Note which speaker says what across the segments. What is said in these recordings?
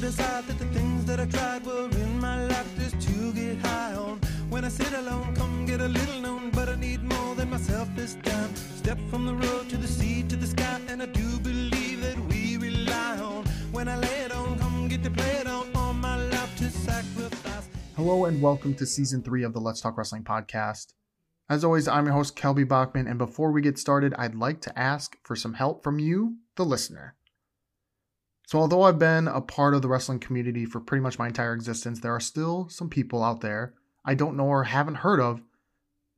Speaker 1: to decide that the things that I tried were in my life just to get high on. When I sit alone, come get a little known, but I need more than myself this time. Step from the road to the sea to the sky, and I do believe that we rely on. When I lay it on, come get to play it on, all my life to sacrifice.
Speaker 2: Hello and welcome to season three of the Let's Talk Wrestling podcast. As always, I'm your host, Kelby Bachman, and before we get started, I'd like to ask for some help from you, the listener. So, although I've been a part of the wrestling community for pretty much my entire existence, there are still some people out there I don't know or haven't heard of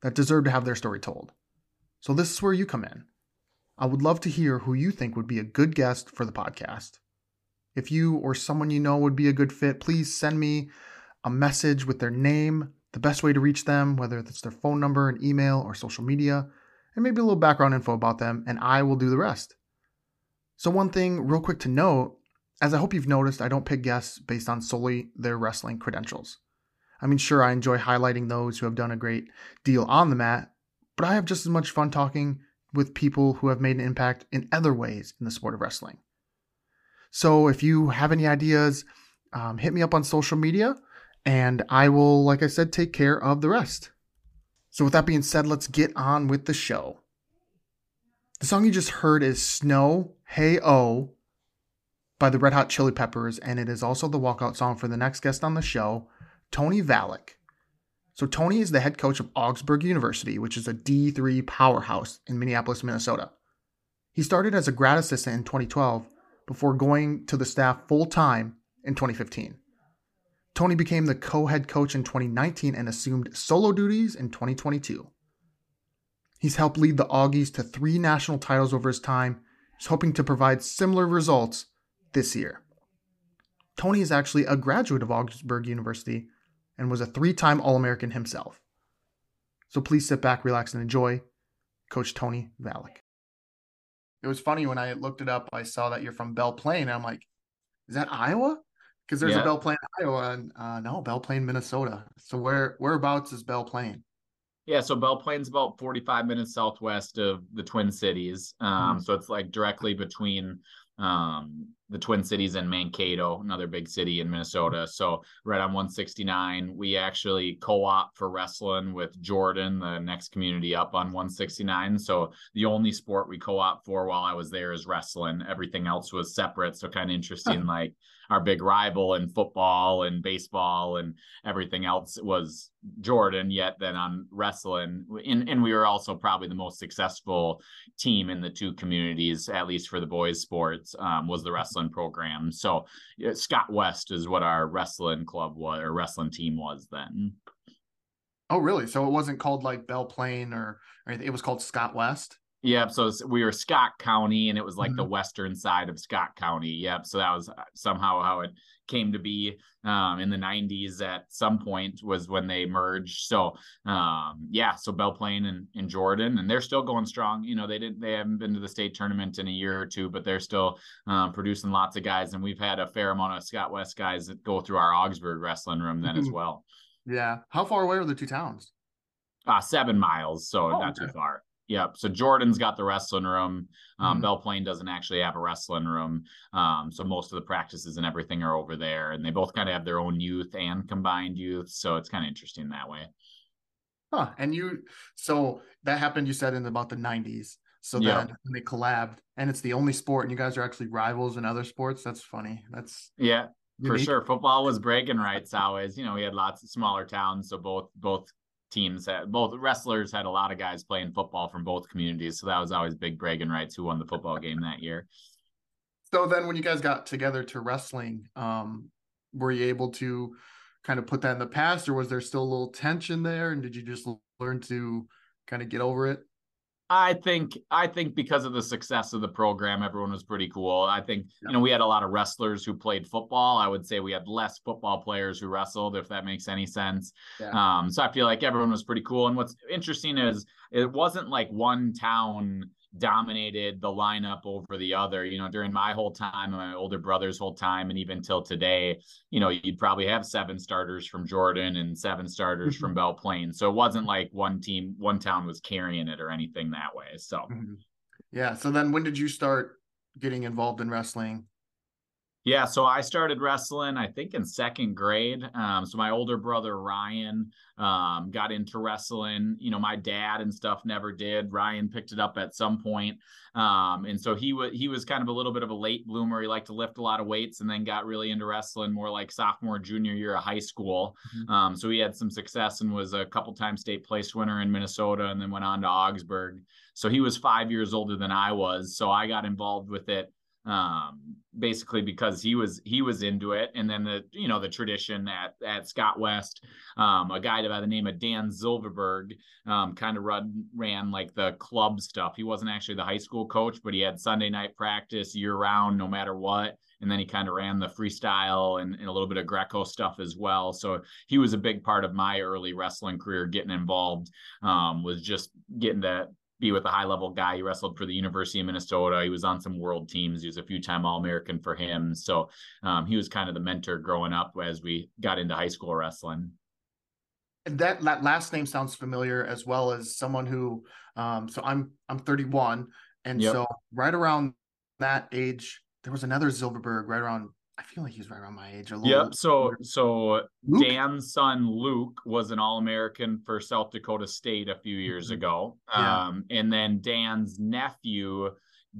Speaker 2: that deserve to have their story told. So, this is where you come in. I would love to hear who you think would be a good guest for the podcast. If you or someone you know would be a good fit, please send me a message with their name, the best way to reach them, whether it's their phone number, an email, or social media, and maybe a little background info about them, and I will do the rest. So, one thing, real quick to note as I hope you've noticed, I don't pick guests based on solely their wrestling credentials. I mean, sure, I enjoy highlighting those who have done a great deal on the mat, but I have just as much fun talking with people who have made an impact in other ways in the sport of wrestling. So if you have any ideas, um, hit me up on social media and I will, like I said, take care of the rest. So, with that being said, let's get on with the show. The song you just heard is Snow, Hey Oh by the Red Hot Chili Peppers, and it is also the walkout song for the next guest on the show, Tony Valek. So, Tony is the head coach of Augsburg University, which is a D3 powerhouse in Minneapolis, Minnesota. He started as a grad assistant in 2012 before going to the staff full time in 2015. Tony became the co head coach in 2019 and assumed solo duties in 2022. He's helped lead the Auggies to three national titles over his time. He's hoping to provide similar results this year. Tony is actually a graduate of Augsburg University and was a three time All American himself. So please sit back, relax, and enjoy Coach Tony Valek. It was funny when I looked it up, I saw that you're from Belle Plaine, and I'm like, is that Iowa? Because there's
Speaker 3: Yeah.
Speaker 2: a Belle Plaine, Iowa, and uh, no, Belle Plaine, Minnesota. So where whereabouts is Belle Plaine?
Speaker 3: Yeah, so Belle Plaine's about 45 minutes southwest of the Twin Cities. Um, so it's like directly between um the Twin Cities and Mankato, another big city in Minnesota. So right on 169, we actually co-op for wrestling with Jordan, the next community up on 169. So the only sport we co-op for while I was there is wrestling. Everything else was separate. So kind of interesting, like our big rival in football and baseball and everything else was Jordan, yet then on wrestling. And, and we were also probably the most successful team in the two communities, at least for the boys' sports, um, was the wrestling program. So Scott West is what our wrestling club was or wrestling team was then.
Speaker 2: Oh, really? So it wasn't called like Belle Plaine or, or anything. It was called Scott West.
Speaker 3: Yep. So we were Scott County, and it was like the
Speaker 2: Mhm.
Speaker 3: western side of Scott County. Yep. So that was uh, somehow how it came to be um, in the 90s. At some point was when they merged. So um, yeah. So Belle Plaine and, and Jordan, and they're still going strong. You know, they didn't they haven't been to the state tournament in a year or two, but they're still um, producing lots of guys. And we've had a fair amount of Scott West guys that go through our Augsburg wrestling room then as
Speaker 2: Mhm.
Speaker 3: well.
Speaker 2: Yeah. How far away are the two towns?
Speaker 3: Uh, seven miles, so
Speaker 2: Oh,
Speaker 3: not too far. Yep. So Jordan's got the wrestling room. Um,
Speaker 2: Mhm.
Speaker 3: Belle Plaine doesn't actually have a wrestling room. Um, so most of the practices and everything are over there, and they both kind of have their own youth and combined youth. So it's kind of interesting that way.
Speaker 2: Huh. And you, so that happened, you said, in about the 90s. So
Speaker 3: Yeah.
Speaker 2: then they collabed, and it's the only sport, and you guys are actually rivals in other sports. That's funny. That's
Speaker 3: Yeah, for sure. Football was bragging rights always. You know, we had lots of smaller towns, so both both teams had both wrestlers had a lot of guys playing football from both communities. So that was always big bragging rights who won the football game that year.
Speaker 2: So then when you guys got together to wrestling, um, were you able to kind of put that in the past, or was there still a little tension there? And did you just learn to kind of get over it?
Speaker 3: I think I think because of the success of the program, everyone was pretty cool. I think
Speaker 2: Yeah.
Speaker 3: you know we had a lot of wrestlers who played football. I would say we had less football players who wrestled, if that makes any sense.
Speaker 2: Yeah.
Speaker 3: Um, so I feel like everyone was pretty cool. And what's interesting is it wasn't like one town dominated the lineup over the other. You know, during my whole time, and my older brother's whole time, and even till today, you know, you'd probably have seven starters from Jordan and seven starters from Belle Plaine. So it wasn't like one team, one town was carrying it or anything that way. So
Speaker 2: Mhm. Yeah. So then when did you start getting involved in wrestling?
Speaker 3: Yeah, so I started wrestling, I think in second grade. Um, so my older brother Ryan um, got into wrestling. You know, my dad and stuff never did. Ryan picked it up at some point. Um, and so he was he was kind of a little bit of a late bloomer. He liked to lift a lot of weights and then got really into wrestling more like sophomore, junior year of high school. Mm-hmm. Um, so he had some success and was a couple times state place winner in Minnesota and then went on to Augsburg. So he was five years older than I was. So I got involved with it um basically because he was he was into it. And then the you know the tradition at at scott west um a guy by the name of dan zilverberg um kind of run ran like the club stuff. He wasn't actually the high school coach but he had sunday night practice year round no matter what. And then he kind of ran the freestyle and, and a little bit of greco stuff as well. So he was a big part of my early wrestling career getting involved um was just getting to be with a high level guy. He wrestled for the University of Minnesota. He was on some world teams. He was a few time All American for him. So um, he was kind of the mentor growing up as we got into high school wrestling.
Speaker 2: And that, that last name sounds familiar as well as someone who, um, so I'm, I'm 31. And yep. so right around that age, there was another Zilverberg right around I feel like he's right around my age. A little
Speaker 3: yep. So so Luke? Dan's son Luke was an All American for South Dakota State a few years mm-hmm. ago. Yeah. Um, and then Dan's nephew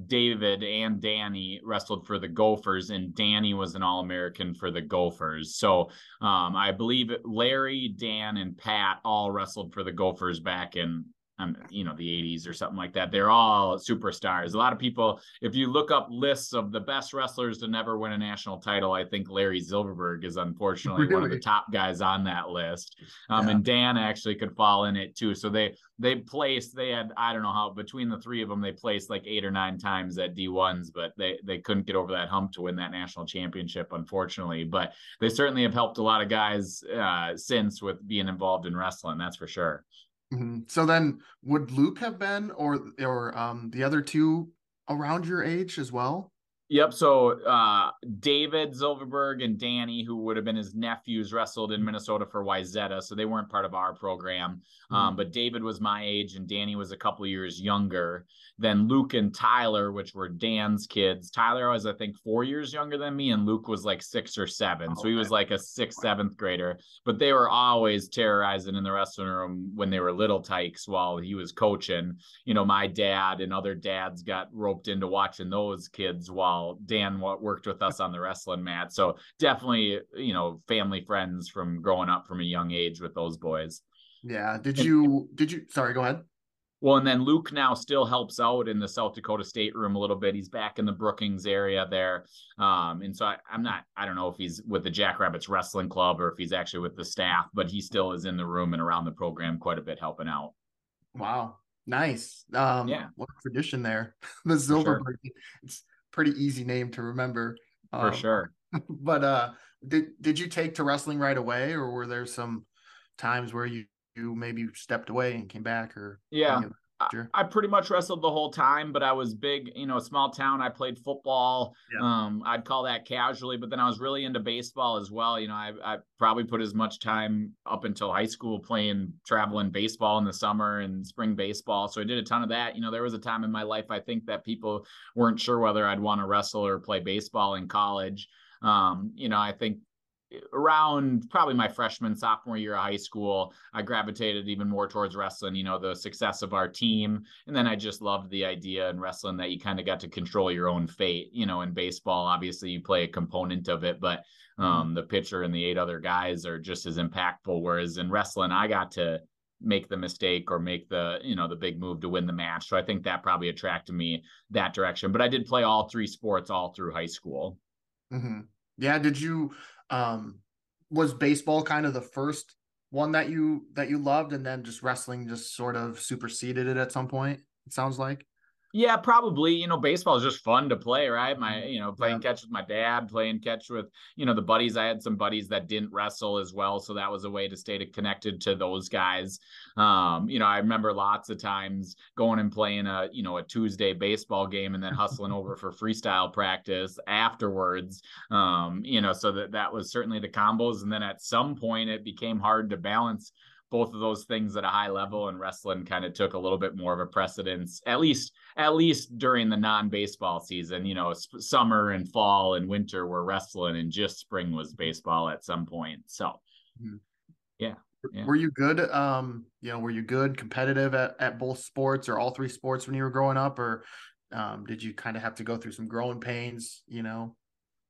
Speaker 3: David and Danny wrestled for the Gophers, and Danny was an All American for the Gophers. So um, I believe Larry, Dan, and Pat all wrestled for the Gophers back in um, you know the 80s or something like that. They're all superstars. A lot of people if you look up lists of the best wrestlers to never win a national title i think larry zilverberg is unfortunately really? one of the top guys on that list. Um, yeah. and dan actually could fall in it too. So they they placed they had i don't know how between the three of them they placed like eight or nine times at d1s but they they couldn't get over that hump to win that national championship unfortunately. But they certainly have helped a lot of guys uh, since with being involved in wrestling that's for sure
Speaker 2: Mm-hmm. So then, would Luke have been, or or um, the other two around your age as well?
Speaker 3: Yep. So uh, David Zilverberg and Danny, who would have been his nephews, wrestled in Minnesota for Wayzata, so they weren't part of our program. Um, mm-hmm. Um, but David was my age, and Danny was a couple years younger than Luke and Tyler, which were Dan's kids. Tyler was, I think, four years younger than me, and Luke was like six or seven. Oh, so he was like a sixth, seventh grader. But they were always terrorizing in the wrestling room when they were little tykes while he was coaching. You know, my dad and other dads got roped into watching those kids while while Dan worked with us on the wrestling mat. So definitely, you know, family friends from growing up from a young age with those boys.
Speaker 2: Yeah. Did you, did you, sorry, go ahead.
Speaker 3: Well, and then Luke now still helps out in the South Dakota State room a little bit. He's back in the Brookings area there. Um, and so I, am not, I don't know if he's with the Jackrabbits Wrestling Club or if he's actually with the staff, but he still is in the room and around the program quite a bit helping out.
Speaker 2: Wow. Nice. Um, yeah. What tradition there. the Zilverberg. Sure. It's pretty easy name to remember.
Speaker 3: For um, sure.
Speaker 2: But uh, did did you take to wrestling right away, or were there some times where you you maybe stepped away and came back, or
Speaker 3: yeah? Sure. I, pretty much wrestled the whole time, but I was big, you know, small town. I played football. Yeah. Um, I'd call that casually, but then I was really into baseball as well. You know, I, I probably put as much time up until high school playing traveling baseball in the summer and spring baseball. So I did a ton of that. You know, there was a time in my life I think that people weren't sure whether I'd want to wrestle or play baseball in college. Um, you know, I think around probably my freshman sophomore year of high school i gravitated even more towards wrestling you know the success of our team. And then i just loved the idea in wrestling that you kind of got to control your own fate you know in baseball. Obviously you play a component of it but mm-hmm. um, the pitcher and the eight other guys are just as impactful whereas in wrestling i got to make the mistake or make the you know the big move to win the match. So i think that probably attracted me that direction. But i did play all three sports all through high school.
Speaker 2: Mm-hmm. yeah did you um, was baseball kind of the first one that you that you loved, and then just wrestling just sort of superseded it at some point? It sounds like.
Speaker 3: Yeah, probably. You know, baseball is just fun to play, right? My, mm-hmm. you know, playing yeah. catch with my dad, playing catch with, you know, the buddies. I had some buddies that didn't wrestle as well, so that was a way to stay connected to those guys. Um, you know, I remember lots of times going and playing a, you know, a Tuesday baseball game and then hustling over for freestyle practice afterwards. Um, you know, so that that was certainly the combos. And then at some point, it became hard to balance both of those things at a high level and wrestling kind of took a little bit more of a precedence at least at least during the non-baseball season you know sp- summer and fall and winter were wrestling and just spring was baseball at some point so mm-hmm. yeah, yeah.
Speaker 2: were you good um you know were you good competitive at, at both sports or all three sports when you were growing up or um, did you kind of have to go through some growing pains you know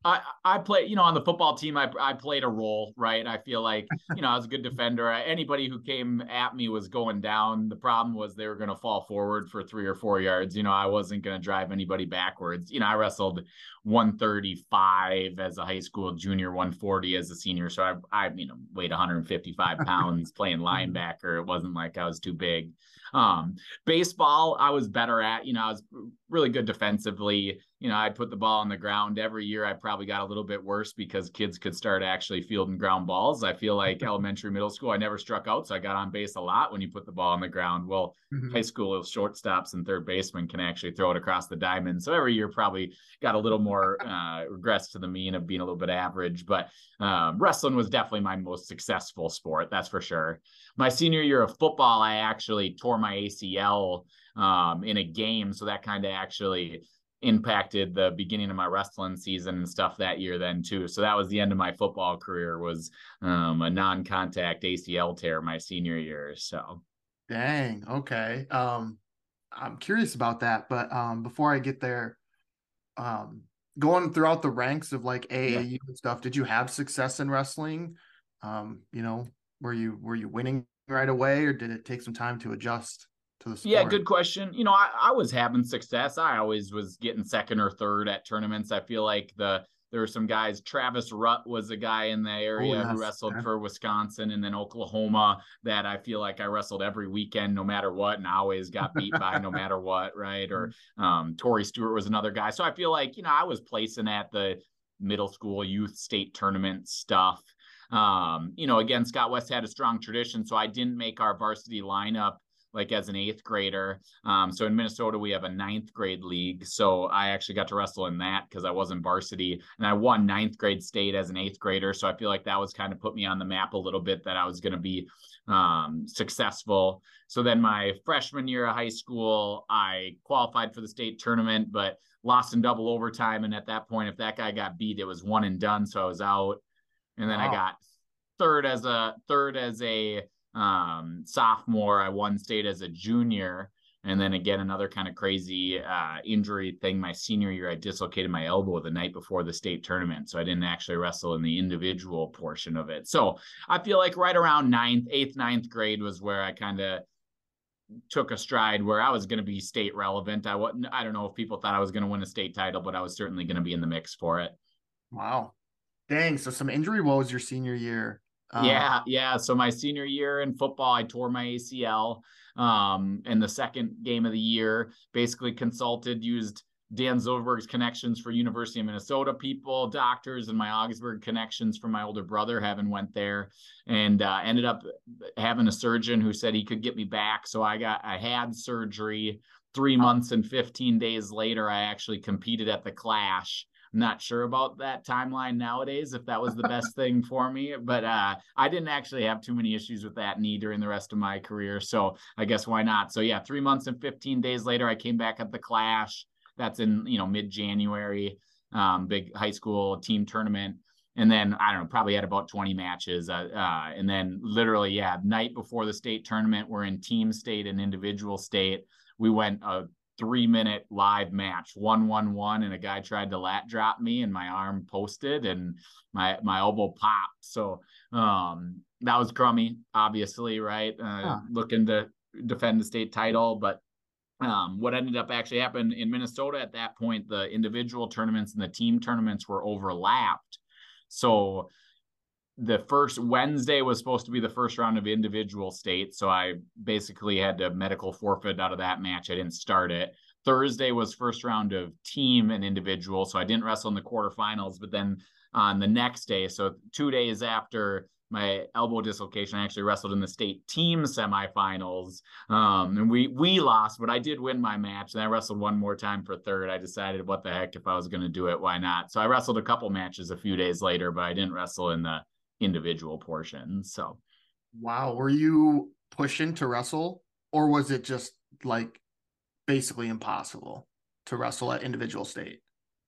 Speaker 3: I, I play, you know, on the football team, I, I played a role, right? I feel like, you know, I was a good defender. Anybody who came at me was going down. The problem was they were going to fall forward for three or four yards. You know, I wasn't going to drive anybody backwards. You know, I wrestled 135 as a high school junior, 140 as a senior. So I, I you know, weighed 155 pounds playing linebacker. It wasn't like I was too big. Um, baseball, I was better at, you know, I was really good defensively. You know, I'd put the ball on the ground every year. I probably got a little bit worse because kids could start actually fielding ground balls. I feel like elementary, middle school, I never struck out. So I got on base a lot when you put the ball on the ground. Well, mm-hmm. high school, shortstops and third baseman can actually throw it across the diamond. So every year probably got a little more uh, regress to the mean of being a little bit average. But um, wrestling was definitely my most successful sport. That's for sure. My senior year of football, I actually tore my ACL um, in a game. So that kind of actually impacted the beginning of my wrestling season and stuff that year then too. So that was the end of my football career was um, a non-contact ACL tear my senior year. So
Speaker 2: dang, okay. Um I'm curious about that, but um before I get there, um going throughout the ranks of like AAU yeah. and stuff, did you have success in wrestling? Um, you know, were you were you winning right away or did it take some time to adjust? To the sport?
Speaker 3: Yeah, good question. You know, I, I was having success. I always was getting second or third at tournaments. I feel like the there were some guys. Travis Rutt was a guy in the area oh, yes. who wrestled for Wisconsin and then Oklahoma that I feel like I wrestled every weekend, no matter what, and I always got beat by no matter what, right? Or mm-hmm. um, Tori Stewart was another guy. So I feel like, you know, I was placing at the middle school youth state tournament stuff. Um, you know, again, Scott West had a strong tradition, so I didn't make our varsity lineup like as an eighth grader. Um, so in Minnesota, we have a ninth grade league. So I actually got to wrestle in that because I wasn't varsity and I won ninth grade state as an eighth grader. So I feel like that was kind of put me on the map a little bit that I was going to be um, successful. So then my freshman year of high school, I qualified for the state tournament, but lost in double overtime. And at that point, if that guy got beat, it was one and done. So I was out. And then wow. I got third as a third as a um, sophomore. I won state as a junior. And then again, another kind of crazy uh, injury thing. My senior year, I dislocated my elbow the night before the state tournament. So I didn't actually wrestle in the individual portion of it. So I feel like right around ninth, eighth, ninth grade was where I kind of took a stride where I was going to be state relevant. I wasn't, I don't know if people thought I was going to win a state title, but I was certainly going to be in the mix for it.
Speaker 2: Wow. Dang. So some injury woes your senior year.
Speaker 3: Um, yeah, yeah. So my senior year in football, I tore my ACL. Um, in the second game of the year, basically consulted, used Dan Zilverberg's connections for University of Minnesota people, doctors, and my Augsburg connections from my older brother. Having went there, and uh, ended up having a surgeon who said he could get me back. So I got I had surgery. Three months and 15 days later, I actually competed at the Clash not sure about that timeline nowadays, if that was the best thing for me. But uh, I didn't actually have too many issues with that knee during the rest of my career. So I guess why not? So yeah, three months and 15 days later, I came back at the Clash. That's in, you know, mid January, um, big high school team tournament and then I don't know, probably had about 20 matches. Uh, uh, and then literally, yeah, night before the state tournament, we're in team state and individual state. We went a three minute live match, one one one, and a guy tried to lat drop me, and my arm posted, and my my elbow popped. So um, that was crummy, obviously, right? Uh, yeah. Looking to defend the state title, but um, what ended up actually happened in Minnesota at that point, the individual tournaments and the team tournaments were overlapped. So the first Wednesday was supposed to be the first round of individual state. So I basically had to medical forfeit out of that match. I didn't start it. Thursday was first round of team and individual. So I didn't wrestle in the quarterfinals, but then on the next day, so two days after my elbow dislocation, I actually wrestled in the state team semifinals. Um, and we we lost, but I did win my match. And I wrestled one more time for third. I decided what the heck if I was going to do it, why not? So I wrestled a couple matches a few days later, but I didn't wrestle in the individual portions. So
Speaker 2: Wow. Were you pushing to wrestle or was it just like basically impossible to wrestle at individual state?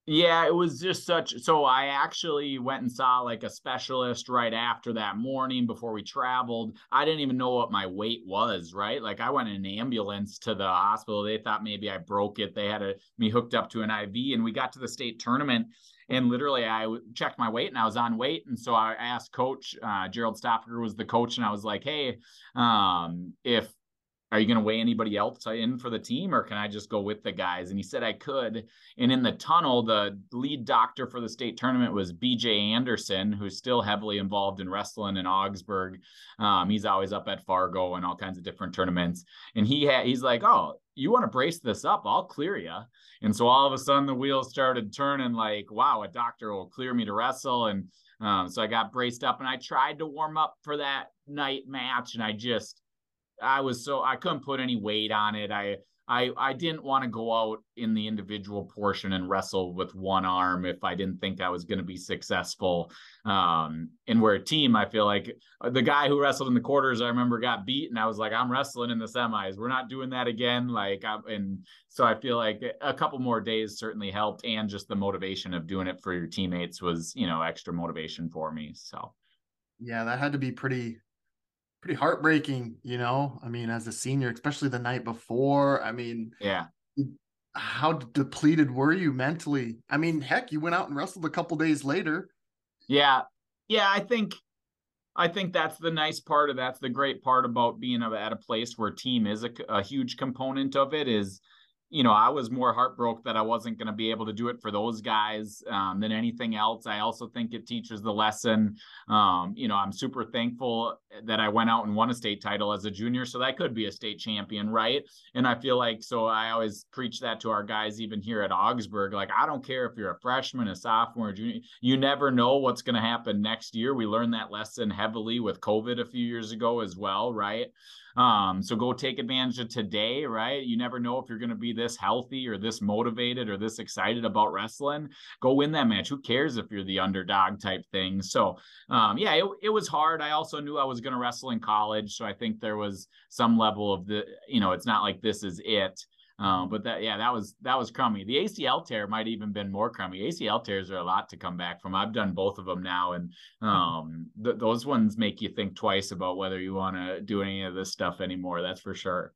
Speaker 3: Yeah, it was just such. So I actually went and saw like a specialist right after that morning before we traveled. I didn't even know what my weight was, right? Like I went in an ambulance to the hospital. They thought maybe I broke it. They had a, me hooked up to an IV, and we got to the state tournament. And literally, I checked my weight and I was on weight. And so I asked Coach uh, Gerald Stoffer was the coach, and I was like, "Hey, um, if are you going to weigh anybody else in for the team or can I just go with the guys? And he said I could. And in the tunnel, the lead doctor for the state tournament was BJ Anderson, who's still heavily involved in wrestling in Augsburg. Um, he's always up at Fargo and all kinds of different tournaments. And he had, he's like, Oh, you want to brace this up? I'll clear you. And so all of a sudden the wheels started turning like, wow, a doctor will clear me to wrestle. And um, so I got braced up and I tried to warm up for that night match and I just, I was so I couldn't put any weight on it. I I I didn't want to go out in the individual portion and wrestle with one arm if I didn't think I was going to be successful. Um, and we're a team. I feel like uh, the guy who wrestled in the quarters, I remember, got beat, and I was like, I'm wrestling in the semis. We're not doing that again. Like, I'm, and so I feel like a couple more days certainly helped, and just the motivation of doing it for your teammates was, you know, extra motivation for me. So.
Speaker 2: Yeah, that had to be pretty pretty heartbreaking, you know. I mean, as a senior, especially the night before. I mean,
Speaker 3: yeah.
Speaker 2: How depleted were you mentally? I mean, heck, you went out and wrestled a couple days later.
Speaker 3: Yeah. Yeah, I think I think that's the nice part of that's the great part about being at a place where team is a, a huge component of it is you know, I was more heartbroken that I wasn't going to be able to do it for those guys um, than anything else. I also think it teaches the lesson. Um, you know, I'm super thankful that I went out and won a state title as a junior, so that could be a state champion, right? And I feel like so I always preach that to our guys, even here at Augsburg. Like, I don't care if you're a freshman, a sophomore, a junior, you never know what's going to happen next year. We learned that lesson heavily with COVID a few years ago as well, right? Um, so go take advantage of today, right? You never know if you're going to be this healthy or this motivated or this excited about wrestling. Go win that match. Who cares if you're the underdog type thing? So, um, yeah, it, it was hard. I also knew I was going to wrestle in college. So I think there was some level of the, you know, it's not like this is it. Um, but that yeah, that was that was crummy. The ACL tear might even been more crummy. ACL tears are a lot to come back from. I've done both of them now, and um, th- those ones make you think twice about whether you want to do any of this stuff anymore. That's for sure.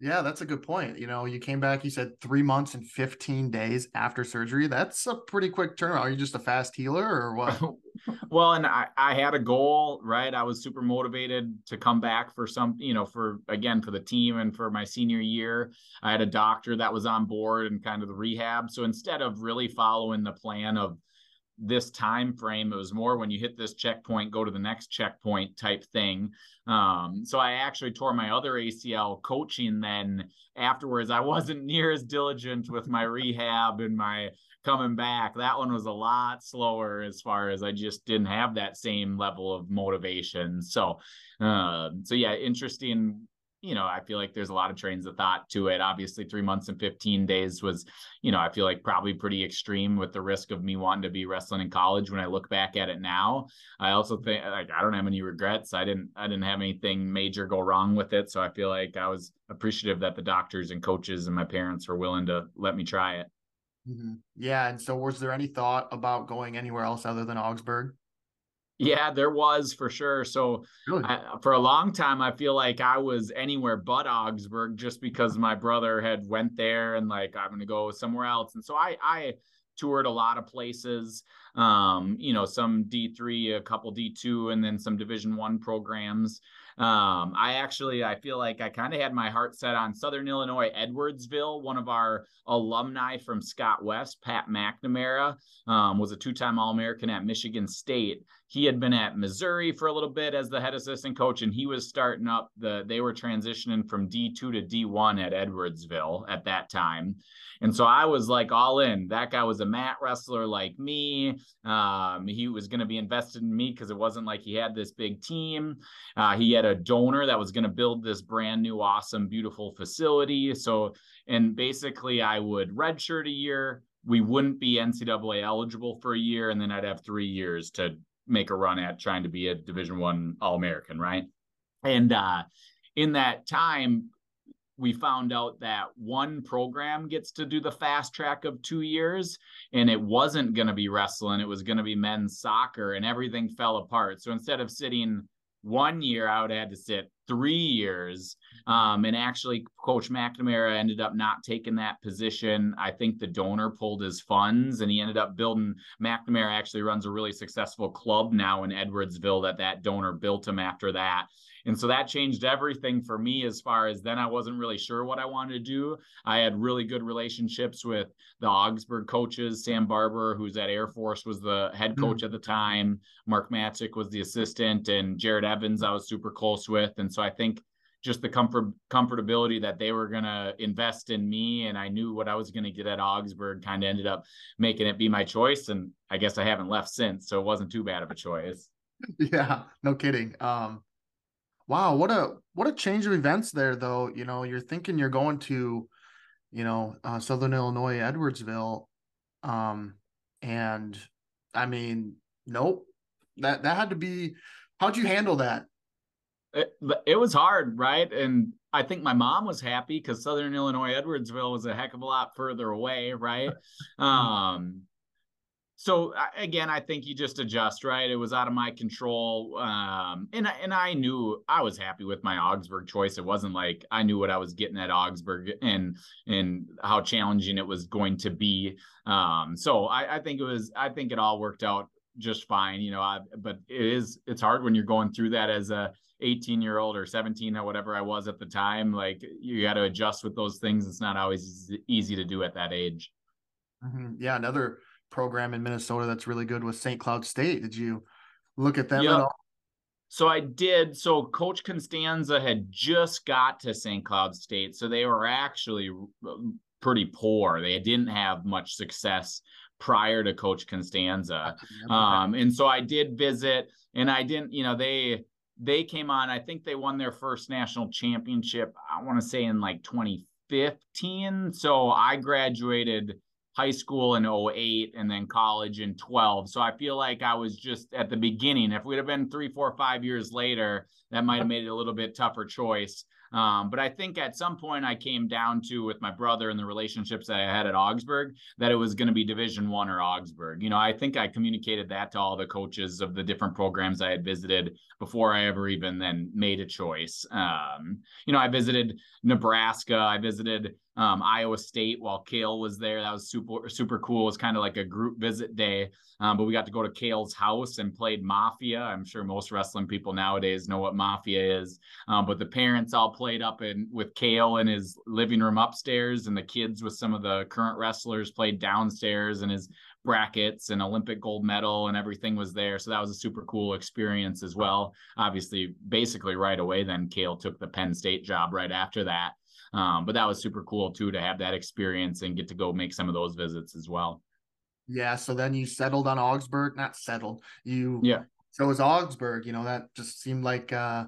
Speaker 2: Yeah, that's a good point. You know, you came back, you said three months and 15 days after surgery. That's a pretty quick turnaround. Are you just a fast healer or what?
Speaker 3: well, and I, I had a goal, right? I was super motivated to come back for some, you know, for again, for the team and for my senior year. I had a doctor that was on board and kind of the rehab. So instead of really following the plan of, this time frame. It was more when you hit this checkpoint go to the next checkpoint type thing. Um, so i actually tore my other acl coaching then afterwards. I wasn't near as diligent with my rehab and my coming back. That one was a lot slower as far as i just didn't have that same level of motivation. So uh, so yeah interesting you know, I feel like there's a lot of trains of thought to it. Obviously, three months and 15 days was, you know, I feel like probably pretty extreme with the risk of me wanting to be wrestling in college when I look back at it now. I also think like I don't have any regrets. I didn't I didn't have anything major go wrong with it. So I feel like I was appreciative that the doctors and coaches and my parents were willing to let me try it.
Speaker 2: Mm-hmm. Yeah. And so was there any thought about going anywhere else other than Augsburg?
Speaker 3: Yeah, there was for sure. So really? I, for a long time, I feel like I was anywhere but Augsburg just because my brother had went there and like I'm going to go somewhere else. And so I I toured a lot of places. Um, you know, some D3, a couple D2, and then some Division One programs. Um, I actually I feel like I kind of had my heart set on Southern Illinois, Edwardsville. One of our alumni from Scott West, Pat McNamara, um, was a two-time All-American at Michigan State. He had been at Missouri for a little bit as the head assistant coach, and he was starting up the. They were transitioning from D2 to D1 at Edwardsville at that time, and so I was like all in. That guy was a mat wrestler like me. Um, he was going to be invested in me because it wasn't like he had this big team. Uh, he had a donor that was going to build this brand new, awesome, beautiful facility. So, and basically, I would redshirt a year. We wouldn't be NCAA eligible for a year, and then I'd have three years to make a run at trying to be a Division One All American, right? And uh, in that time, we found out that one program gets to do the fast track of two years and it wasn't going to be wrestling it was going to be men's soccer and everything fell apart so instead of sitting one year i would had to sit three years. Um, and actually coach mcnamara ended up not taking that position. I think the donor pulled his funds and he ended up building mcnamara actually runs a really successful club now in edwardsville that that donor built him after that and so that changed everything for me as far as then I wasn't really sure what I wanted to do. I had really good relationships with the Augsburg coaches. Sam Barber, who's at Air Force, was the head hmm. coach mm. at the time. Mark Matzek was the assistant, and Jared Evans, I was super close with. And so I think just the comfort comfortability that they were going to invest in me and I knew what I was going to get at Augsburg kind of ended up making it be my choice and I guess I haven't left since so it wasn't too bad of a choice.
Speaker 2: Yeah, no kidding. Um Wow, what a what a change of events there though. You know, you're thinking you're going to, you know, uh, Southern Illinois, Edwardsville, um, and I mean, nope. That that had to be. How'd you handle that?
Speaker 3: It, it was hard, right? And I think my mom was happy because Southern Illinois, Edwardsville was a heck of a lot further away, right? um, so again, I think you just adjust, right? It was out of my control, um, and and I knew I was happy with my Augsburg choice. It wasn't like I knew what I was getting at Augsburg and and how challenging it was going to be. Um, so I, I think it was. I think it all worked out just fine, you know. I, but it is it's hard when you're going through that as a 18 year old or 17 or whatever I was at the time. Like you got to adjust with those things. It's not always easy to do at that age.
Speaker 2: Mm-hmm. Yeah, another program in Minnesota that's really good with St. Cloud State. Did you look at them yep. at all?
Speaker 3: So I did. So Coach Costanza had just got to St. Cloud State, so they were actually pretty poor. They didn't have much success prior to Coach Costanza. Um, and so I did visit, and I didn't, you know, they they came on. I think they won their first national championship. I want to say in like 2015. So I graduated high school in 08 and then college in 12. So I feel like I was just at the beginning. If we'd have been three, four, five years later, that might have made it a little bit tougher choice. Um, but I think at some point I came down to with my brother and the relationships that I had at Augsburg that it was going to be Division One or Augsburg. You know, I think I communicated that to all the coaches of the different programs I had visited before I ever even then made a choice. Um, you know, I visited Nebraska, I visited um, Iowa State while Cael was there. That was super super cool. It was kind of like a group visit day. Um, but we got to go to Cael's house and played Mafia. I'm sure most wrestling people nowadays know what Mafia is. Um, but the parents all played up in with Cael in his living room upstairs, and the kids with some of the current wrestlers played downstairs, and his brackets and Olympic gold medal and everything was there. So that was a super cool experience as well. Obviously, basically right away, then Cael took the Penn State job right after that. Um, but that was super cool too to have that experience and get to go make some of those visits as well.
Speaker 2: Yeah. So then you settled on Augsburg, not settled. You
Speaker 3: yeah.
Speaker 2: So it was Augsburg. You know that just seemed like uh,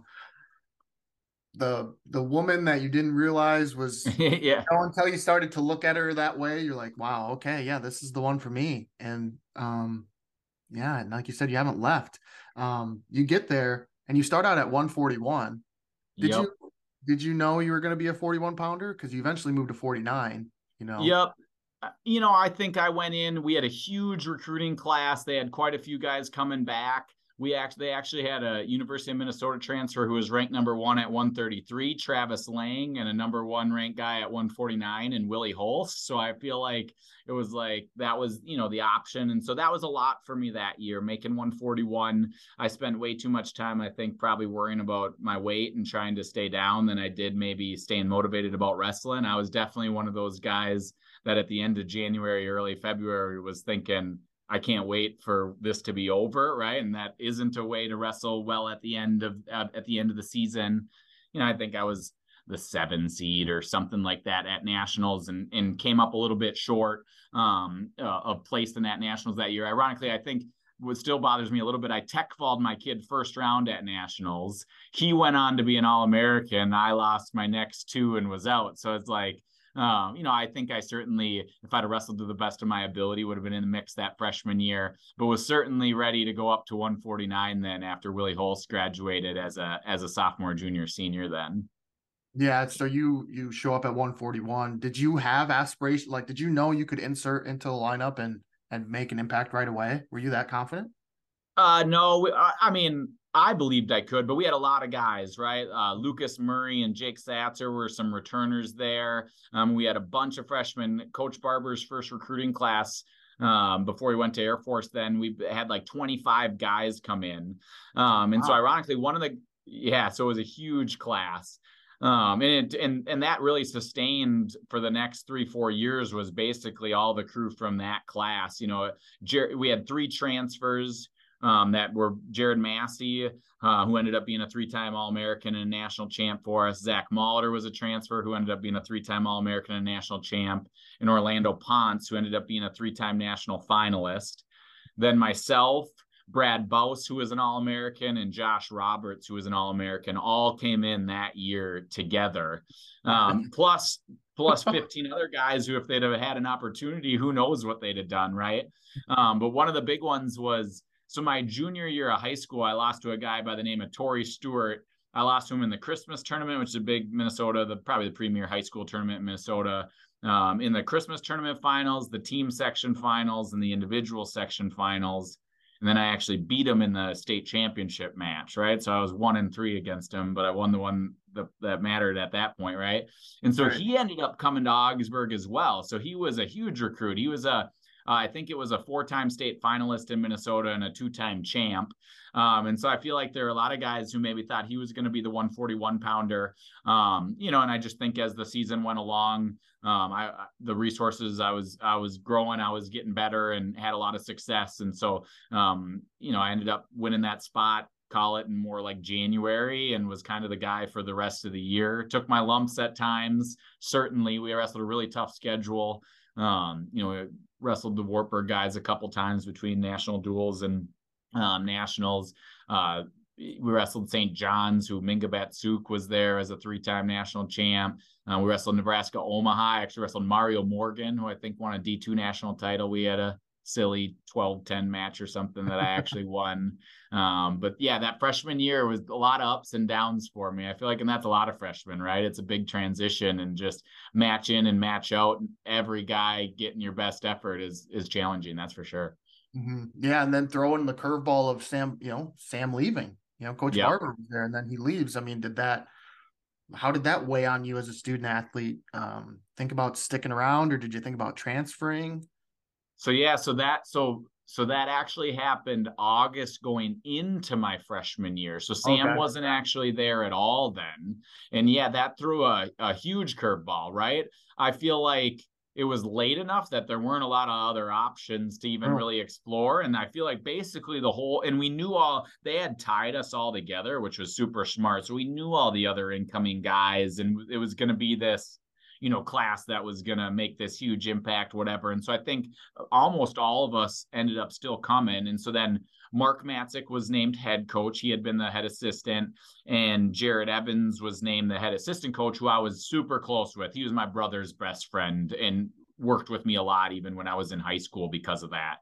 Speaker 2: the the woman that you didn't realize was
Speaker 3: yeah.
Speaker 2: You know, until you started to look at her that way. You're like, wow, okay, yeah, this is the one for me. And um, yeah, and like you said, you haven't left. Um, you get there and you start out at 141. Did yep. you did you know you were going to be a 41 pounder? Because you eventually moved to 49. You know.
Speaker 3: Yep. Uh, you know, I think I went in. We had a huge recruiting class. They had quite a few guys coming back we actually they actually had a University of Minnesota transfer who was ranked number one at 133, Travis Lang, and a number one ranked guy at 149 and Willie Holst. So I feel like it was like that was you know the option, and so that was a lot for me that year, making 141. I spent way too much time, I think, probably worrying about my weight and trying to stay down than I did maybe staying motivated about wrestling. I was definitely one of those guys that at the end of January, early February was thinking I can't wait for this to be over, right? And that isn't a way to wrestle well at the end of at the end of the season. You know, I think I was the seven seed or something like that at nationals and and came up a little bit short um, uh, of place in that nationals that year. Ironically, I think what still bothers me a little bit. I tech falled my kid first round at nationals. He went on to be an All American. I lost my next two and was out. So it's like um, you know, I think I certainly, if I'd have wrestled to the best of my ability, would have been in the mix that freshman year, but was certainly ready to go up to 149 then after Willie Hulse graduated as a as a sophomore, junior, senior then.
Speaker 2: Yeah, so you you show up at 141. Did you have aspiration? Like, did you know you could insert into the lineup and and make an impact right away? Were you that confident?
Speaker 3: Uh, no, I mean, I believed I could, but we had a lot of guys, right? Uh, Lucas Murray and Jake Satzer were some returners there. Um, we had a bunch of freshmen. Coach Barber's first recruiting class um, before he went to Air Force, then we had like 25 guys come in. Um, and wow. so ironically, one of the, yeah, so it was a huge class. Um, and it, and and that really sustained for the next three four years was basically all the crew from that class. You know, Jer- we had three transfers um, that were Jared Massey, uh, who ended up being a three-time All-American and a national champ for us. Zach Molitor was a transfer who ended up being a three-time All-American and national champ, and Orlando Ponce, who ended up being a three-time national finalist. Then myself, Brad Bouse, who was an All American, and Josh Roberts, who was an All American, all came in that year together. Um, plus, plus 15 other guys who, if they'd have had an opportunity, who knows what they'd have done, right? Um, but one of the big ones was so my junior year of high school, I lost to a guy by the name of Tori Stewart. I lost to him in the Christmas tournament, which is a big Minnesota, the probably the premier high school tournament in Minnesota. Um, in the Christmas tournament finals, the team section finals, and the individual section finals. And then I actually beat him in the state championship match, right? So I was one and three against him, but I won the one that, that mattered at that point, right? And so right. he ended up coming to Augsburg as well. So he was a huge recruit. He was a uh, I think it was a four-time state finalist in Minnesota and a two-time champ. Um, and so I feel like there are a lot of guys who maybe thought he was going to be the 141 pounder. Um, you know, and I just think as the season went along, um, I, the resources I was I was growing, I was getting better and had a lot of success. And so, um, you know, I ended up winning that spot call it in more like January and was kind of the guy for the rest of the year. Took my lumps at times. Certainly, we wrestled a really tough schedule. Um, you know, wrestled the Wartburg guys a couple times between national duels and um, nationals. Uh, we wrestled St. John's, who Minga Batsuk was there as a three-time national champ. Uh, we wrestled Nebraska Omaha. I actually wrestled Mario Morgan, who I think won a D2 national title. We had a silly 12-10 match or something that I actually won. Um, but yeah, that freshman year was a lot of ups and downs for me. I feel like, and that's a lot of freshmen, right? It's a big transition and just match in and match out. Every guy getting your best effort is is challenging. That's for sure.
Speaker 2: Mm-hmm. Yeah, and then throwing the curveball of Sam, you know, Sam leaving. You know, Coach yep. Barber was there, and then he leaves. I mean, did that? How did that weigh on you as a student athlete? Um, think about sticking around, or did you think about transferring?
Speaker 3: So yeah, so that so so that actually happened August going into my freshman year. So Sam okay. wasn't actually there at all then. And yeah, that threw a, a huge curveball, right? I feel like it was late enough that there weren't a lot of other options to even oh. really explore. And I feel like basically the whole, and we knew all, they had tied us all together, which was super smart. So we knew all the other incoming guys, and it was going to be this you know class that was going to make this huge impact whatever. And so i think uh, almost all of us ended up still coming. And so then mark matzek was named head coach. He had been the head assistant and jared evans was named the head assistant coach who i was super close with. He was my brother's best friend and worked with me a lot even when i was in high school because of that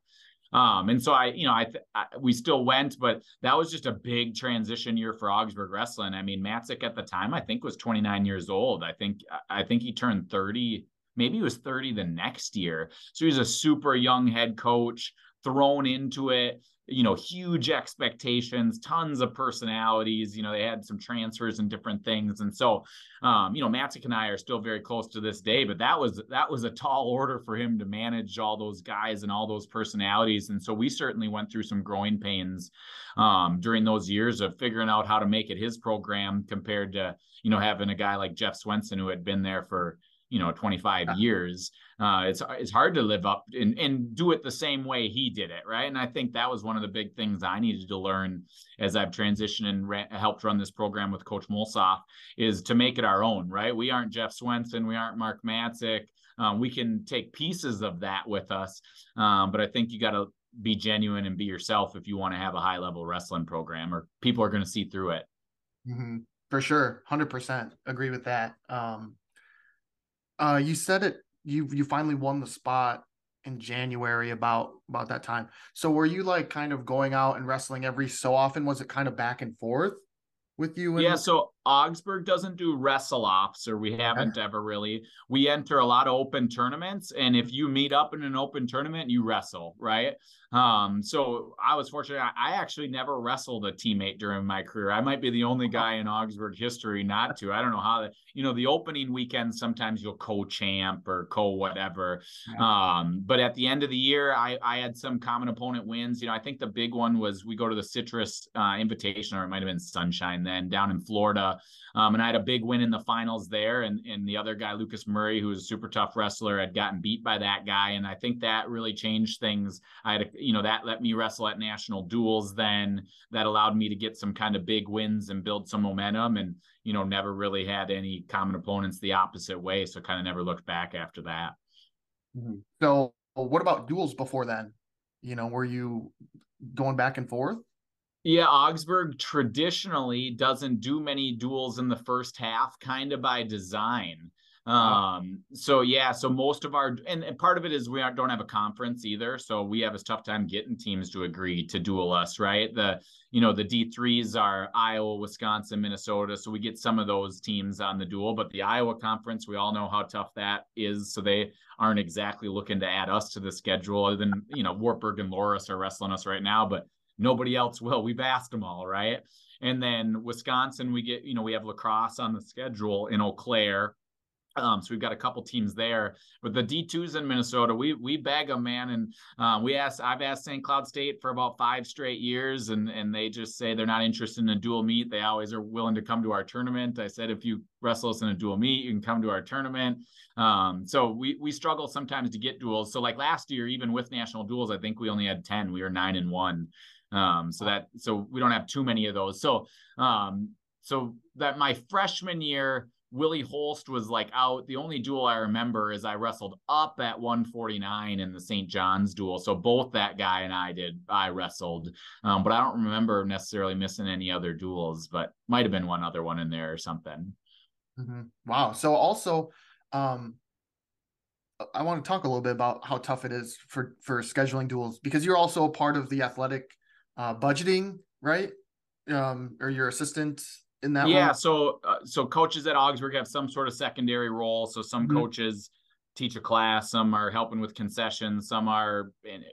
Speaker 3: um, and so I, you know, I, I, we still went, but that was just a big transition year for Augsburg wrestling. I mean, Matzek at the time, I think was 29 years old. I think, I think he turned 30, maybe he was 30 the next year. So he's a super young head coach thrown into it you know, huge expectations, tons of personalities. You know, they had some transfers and different things, and so, um, you know, Matzek and I are still very close to this day. But that was that was a tall order for him to manage all those guys and all those personalities, and so we certainly went through some growing pains um, during those years of figuring out how to make it his program compared to you know having a guy like Jeff Swenson who had been there for you know 25 yeah. years uh, it's it's hard to live up and, and do it the same way he did it right? And i think that was one of the big things i needed to learn as i've transitioned and helped run this program with coach mulsoff is to make it our own right? We aren't jeff swenson we aren't mark matzek um, we can take pieces of that with us um, but i think you got to be genuine and be yourself if you want to have a high level wrestling program or people are going to see through it.
Speaker 2: Mm-hmm. for sure. 100% agree with that. Um, Uh, you said it. You you finally won the spot in January about about that time. So were you like kind of going out and wrestling every so often? Was it kind of back and forth with you?
Speaker 3: And- yeah. So Augsburg doesn't do wrestle offs, or we haven't ever really. We enter a lot of open tournaments, and if you meet up in an open tournament, you wrestle, right? Um, so I was fortunate. I actually never wrestled a teammate during my career. I might be the only guy in Augsburg history not to. I don't know how that. You know, the opening weekend sometimes you'll co-champ or co-whatever. Um, but at the end of the year, I I had some common opponent wins. You know, I think the big one was we go to the Citrus uh, Invitation, or it might have been Sunshine then down in Florida. Um, and I had a big win in the finals there. And, and the other guy, Lucas Murray, who was a super tough wrestler, had gotten beat by that guy. And I think that really changed things. I had, a, you know, that let me wrestle at national duels then. That allowed me to get some kind of big wins and build some momentum. And, you know, never really had any common opponents the opposite way. So kind of never looked back after that.
Speaker 2: Mm-hmm. So what about duels before then? You know, were you going back and forth?
Speaker 3: Yeah, Augsburg traditionally doesn't do many duels in the first half, kind of by design. Um, so yeah, so most of our and, and part of it is we don't have a conference either, so we have a tough time getting teams to agree to duel us, right? The you know the D threes are Iowa, Wisconsin, Minnesota, so we get some of those teams on the duel, but the Iowa conference, we all know how tough that is, so they aren't exactly looking to add us to the schedule. Other than you know Wartburg and Loras are wrestling us right now, but nobody else will. We've asked them all, right? And then Wisconsin, we get, you know, we have La Crosse on the schedule in Eau Claire. Um, so we've got a couple teams there, but the D2s in Minnesota, we we beg them, man, and um, we asked. I've asked St. Cloud State for about five straight years, and and they just say they're not interested in a dual meet. They always are willing to come to our tournament. I said if you wrestle us in a dual meet, you can come to our tournament. Um, so we we struggle sometimes to get duels. So like last year, even with national duels, I think we only had ten. We were nine and one. Um, so that so we don't have too many of those. So um, so that my freshman year, Willie Holst was like out. The only duel I remember is I wrestled up at 149 in the St. John's duel. So both that guy and I did. I wrestled, um, but I don't remember necessarily missing any other duels. But might have been one other one in there or something.
Speaker 2: Mm-hmm. Wow. So also, um, I want to talk a little bit about how tough it is for for scheduling duels because you're also a part of the athletic uh, budgeting, right? Um, or your assistant in that.
Speaker 3: Yeah. Role? So, uh, so coaches at Augsburg have some sort of secondary role. So some mm-hmm. coaches teach a class, some are helping with concessions, some are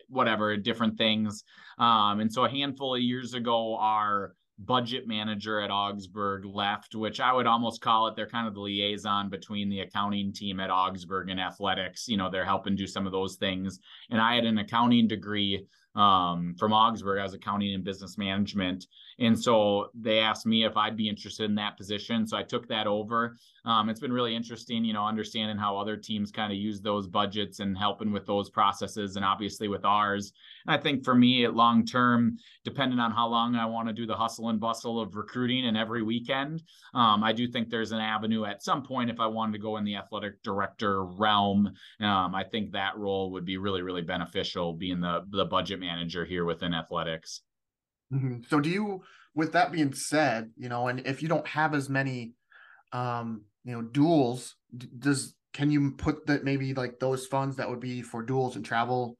Speaker 3: whatever different things. Um, and so a handful of years ago, our budget manager at Augsburg left, which I would almost call it. They're kind of the liaison between the accounting team at Augsburg and athletics. You know, they're helping do some of those things. And I had an accounting degree um, from Augsburg as accounting and business management. And so they asked me if I'd be interested in that position. So I took that over. Um, it's been really interesting, you know, understanding how other teams kind of use those budgets and helping with those processes and obviously with ours. And I think for me, at long term, depending on how long I want to do the hustle and bustle of recruiting and every weekend, um, I do think there's an avenue at some point if I wanted to go in the athletic director realm. Um, I think that role would be really, really beneficial being the the budget manager here within athletics.
Speaker 2: Mm-hmm. So do you, with that being said, you know, and if you don't have as many, um, you know, duels, does can you put that maybe like those funds that would be for duels and travel?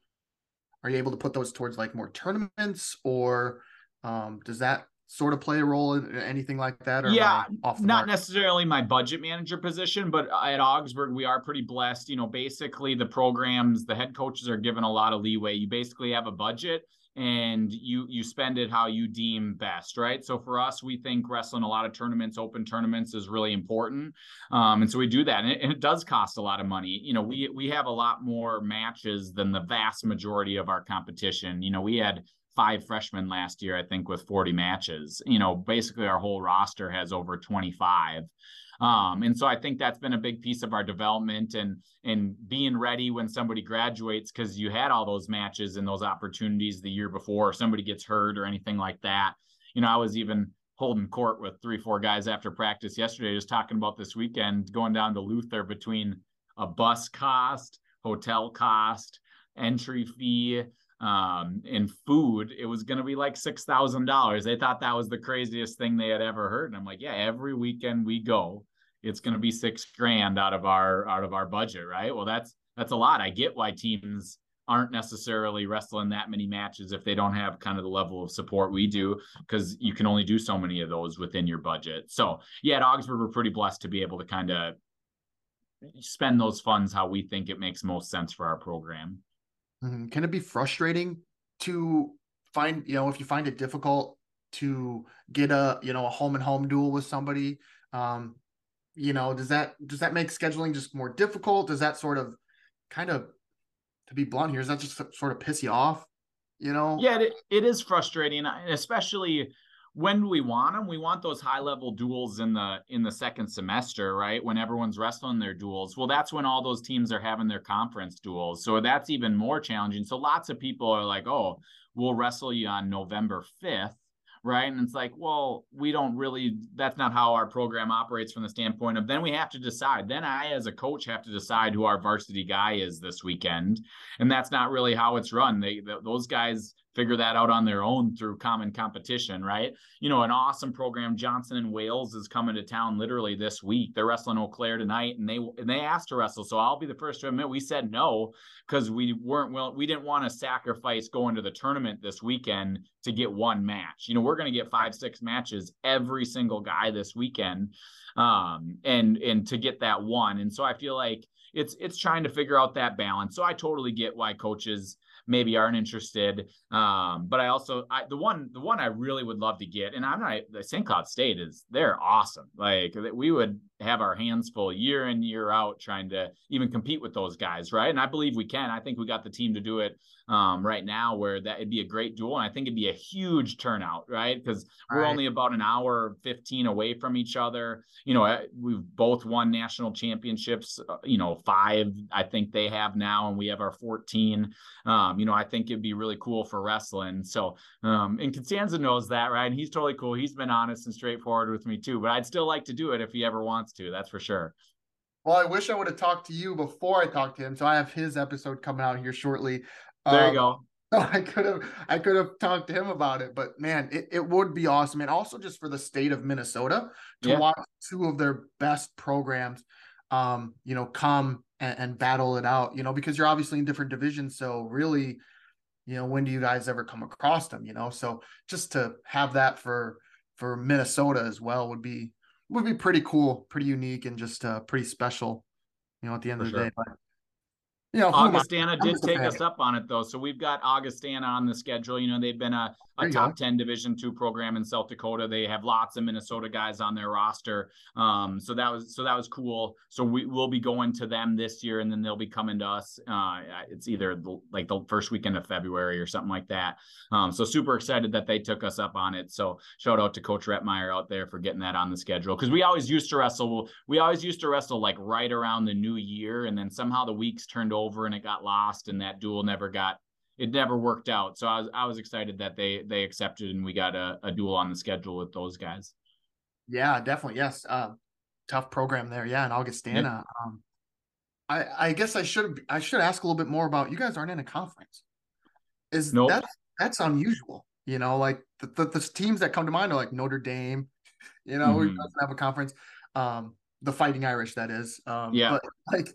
Speaker 2: Are you able to put those towards like more tournaments, or um, does that sort of play a role in anything like that?
Speaker 3: yeah, not mark? necessarily my budget manager position, but at Augsburg, we are pretty blessed. You know, basically the programs, the head coaches are given a lot of leeway. You basically have a budget and you you spend it how you deem best right? So for us we think wrestling a lot of tournaments open tournaments is really important um, and so we do that and it, and it, does cost a lot of money. You know we we have a lot more matches than the vast majority of our competition. You know we had five freshmen last year i think with 40 matches. You know basically our whole roster has over 25 um, and so I think that's been a big piece of our development and and being ready when somebody graduates because you had all those matches and those opportunities the year before, or somebody gets hurt or anything like that. You know, I was even holding court with three, four guys after practice yesterday, just talking about this weekend going down to Luther between a bus cost, hotel cost, entry fee, um, and food, it was going to be like $6,000. They thought that was the craziest thing they had ever heard. And I'm like, yeah, every weekend we go, it's going to be six grand out of our out of our budget, right? Well, that's that's a lot. I get why teams aren't necessarily wrestling that many matches if they don't have kind of the level of support we do because you can only do so many of those within your budget. So yeah, at Augsburg we're pretty blessed to be able to kind of spend those funds how we think it makes most sense for our program.
Speaker 2: Mm-hmm. Can it be frustrating to find, you know, if you find it difficult to get a, you know, a home and home duel with somebody? Um, you know, does that does that make scheduling just more difficult? Does that sort of kind of to be blunt here, does that just sort of piss you off? You know?
Speaker 3: Yeah, it, it is frustrating, especially when we want them we want those high level duels in the in the second semester right when everyone's wrestling their duels well that's when all those teams are having their conference duels so that's even more challenging so lots of people are like oh we'll wrestle you on november 5th right? And it's like, well, we don't really, that's not how our program operates from the standpoint of then we have to decide. Then I, as a coach, have to decide who our varsity guy is this weekend. And that's not really how it's run. They, those guys, figure that out on their own through common competition, right? You know, an awesome program, Johnson and Wales, is coming to town literally this week. They're wrestling Eau Claire tonight, and they and they asked to wrestle. So I'll be the first to admit we said no because we weren't well. We didn't want to sacrifice going to the tournament this weekend to get one match. You know, we're going to get five, six matches every single guy this weekend, um, and and to get that one. And so I feel like it's it's trying to figure out that balance. So I totally get why coaches maybe aren't interested. Um, but I also I the one the one I really would love to get, and I'm not the St. Cloud State is they're awesome. Like we would have our hands full year in year out trying to even compete with those guys, right? And I believe we can. I think we got the team to do it um, right now, where that it'd be a great duel, and I think it'd be a huge turnout, right? Because we're right. only about an hour fifteen away from each other. You know, we've both won national championships. Uh, you know, five I think they have now, and we have our fourteen. Um, you know, I think it'd be really cool for wrestling. So, um, and Costanza knows that, right? And he's totally cool. He's been honest and straightforward with me too. But I'd still like to do it if he ever wants to. That's for sure.
Speaker 2: Well, I wish I would have talked to you before I talked to him. So I have his episode coming out here shortly.
Speaker 3: There um, you go.
Speaker 2: So I could have I could have talked to him about it, but man, it, it would be awesome. And also just for the state of Minnesota to yeah. watch two of their best programs um, you know, come and, and battle it out, you know, because you're obviously in different divisions. So really, you know, when do you guys ever come across them? You know, so just to have that for for Minnesota as well would be would be pretty cool, pretty unique, and just uh, pretty special. You know, at the end For of the sure. day. But
Speaker 3: you know, Augustana did take us up on it though. So we've got Augustana on the schedule. You know, they've been a, a top go. 10 division two program in South Dakota. They have lots of Minnesota guys on their roster. Um, so that was so that was cool. So we will be going to them this year and then they'll be coming to us. Uh, it's either the, like the first weekend of February or something like that. Um, so super excited that they took us up on it. So shout out to Coach Reitmeier out there for getting that on the schedule. Cause we always used to wrestle, we always used to wrestle like right around the new year. And then somehow the weeks turned over over and it got lost and that duel never got it never worked out. So I was I was excited that they they accepted and we got a, a duel on the schedule with those guys.
Speaker 2: Yeah, definitely. Yes. Uh, tough program there. Yeah, in Augustana. Yeah. Um, I I guess I should I should ask a little bit more about you guys aren't in a conference. Is nope. that that's unusual? You know, like the, the, the, teams that come to mind are like Notre Dame. You know, mm-hmm. doesn't have a conference. Um, the Fighting Irish, that is. Um,
Speaker 3: yeah.
Speaker 2: But like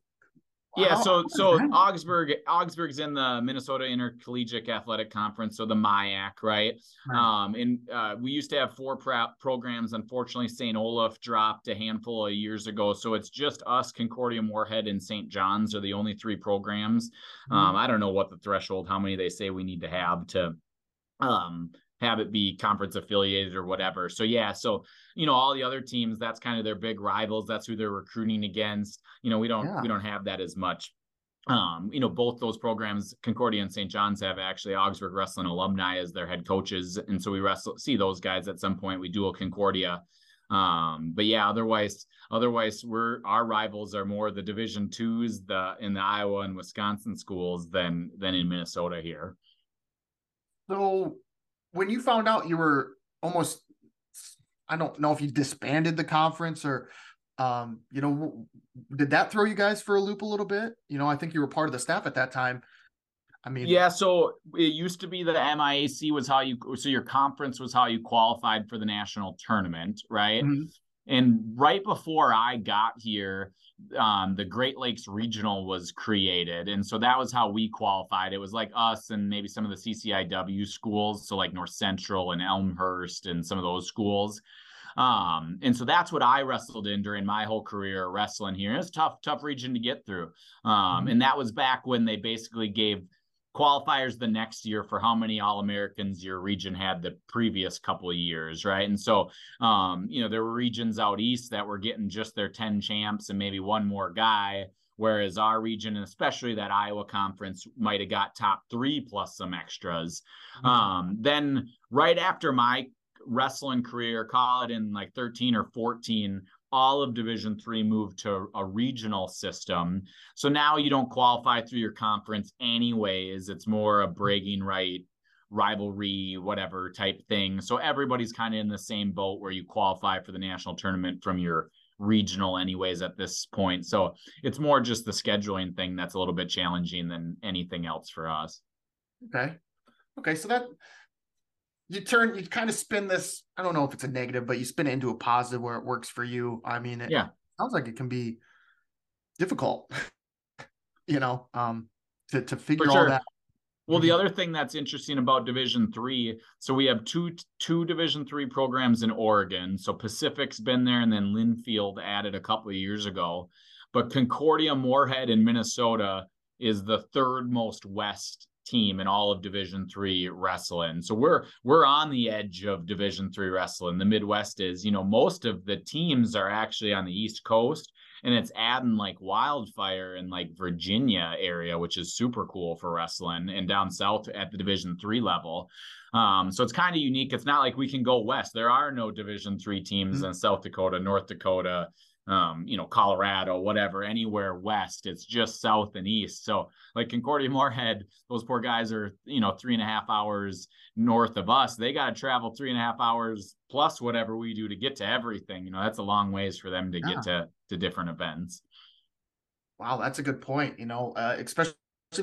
Speaker 3: yeah, so so Augsburg Augsburg's in the Minnesota Intercollegiate Athletic Conference, so the MIAC, right? right. Um, and uh, we used to have four pro- programs. Unfortunately, St. Olaf dropped a handful of years ago, so it's just us, Concordia, Moorhead, and St. John's are the only three programs. Mm-hmm. Um, I don't know what the threshold, how many they say we need to have to um have it be conference affiliated or whatever. So yeah, so you know all the other teams that's kind of their big rivals. That's who they're recruiting against. You know we don't yeah. we don't have that as much. Um, you know both those programs, Concordia and St. John's, have actually Augsburg wrestling alumni as their head coaches, and so we wrestle see those guys at some point. We dual Concordia. Um, but yeah, otherwise, otherwise, we're our rivals are more the Division twos, the in the Iowa and Wisconsin schools than than in Minnesota here.
Speaker 2: So when you found out you were almost I don't know if you disbanded the conference or um, you know, did that throw you guys for a loop a little bit? You know, I think you were part of the staff at that time. I mean,
Speaker 3: yeah. So it used to be that MIAC was how you, so your conference was how you qualified for the national tournament, right? Mm-hmm. And right before I got here, um, the Great Lakes Regional was created, and so that was how we qualified. It was like us and maybe some of the CCIW schools, so like North Central and Elmhurst and some of those schools. Um, and so that's what I wrestled in during my whole career wrestling here. It's a tough, tough region to get through. Um, mm-hmm. and that was back when they basically gave qualifiers the next year for how many All Americans your region had the previous couple of years, right? And so, um, you know, there were regions out east that were getting just their 10 champs and maybe one more guy, whereas our region, and especially that Iowa conference, might have got top three plus some extras. Mm-hmm. Um, then, right after my wrestling career, call it in like 13 or 14, all of division three moved to a regional system. So now you don't qualify through your conference anyways. It's more a bragging right rivalry whatever type thing. So everybody's kind of in the same boat where you qualify for the national tournament from your regional anyways at this point. So it's more just the scheduling thing that's a little bit challenging than anything else for us.
Speaker 2: Okay. Okay so that you turn you kind of spin this i don't know if it's a negative but you spin it into a positive where it works for you i mean it
Speaker 3: yeah
Speaker 2: sounds like it can be difficult you know um to, to figure sure. all that
Speaker 3: well the mm-hmm. other thing that's interesting about division three so we have two two division three programs in oregon so pacific's been there and then linfield added a couple of years ago but concordia moorhead in minnesota is the third most west team in all of division three wrestling. So we're we're on the edge of division three wrestling. The midwest is you know most of the teams are actually on the east coast and it's adding like wildfire in like virginia area which is super cool for wrestling and down south at the division three level. Um, so it's kind of unique. It's not like we can go west. There are no division three teams mm-hmm. in south dakota north dakota um, you know, Colorado, whatever, anywhere west. It's just south and east. So, like Concordia Moorhead, those poor guys are, you know, three and a half hours north of us. They got to travel three and a half hours plus whatever we do to get to everything. You know, that's a long ways for them to yeah. get to to different events.
Speaker 2: Wow, that's a good point. You know, uh, especially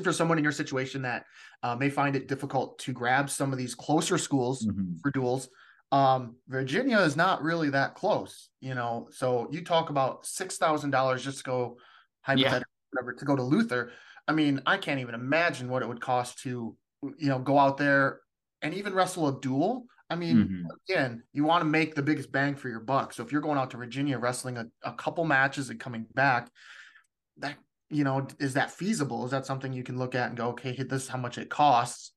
Speaker 2: for someone in your situation that uh, may find it difficult to grab some of these closer schools mm-hmm. for duals um, Virginia is not really that close, you know. So you talk about six thousand dollars just to go hypothetically yeah. to go to Luther. I mean, I can't even imagine what it would cost to, you know, go out there and even wrestle a dual. I mean, mm-hmm. again, you want to make the biggest bang for your buck. So if you're going out to Virginia wrestling a, a couple matches and coming back, that you know, is that feasible? Is that something you can look at and go, okay, this is how much it costs?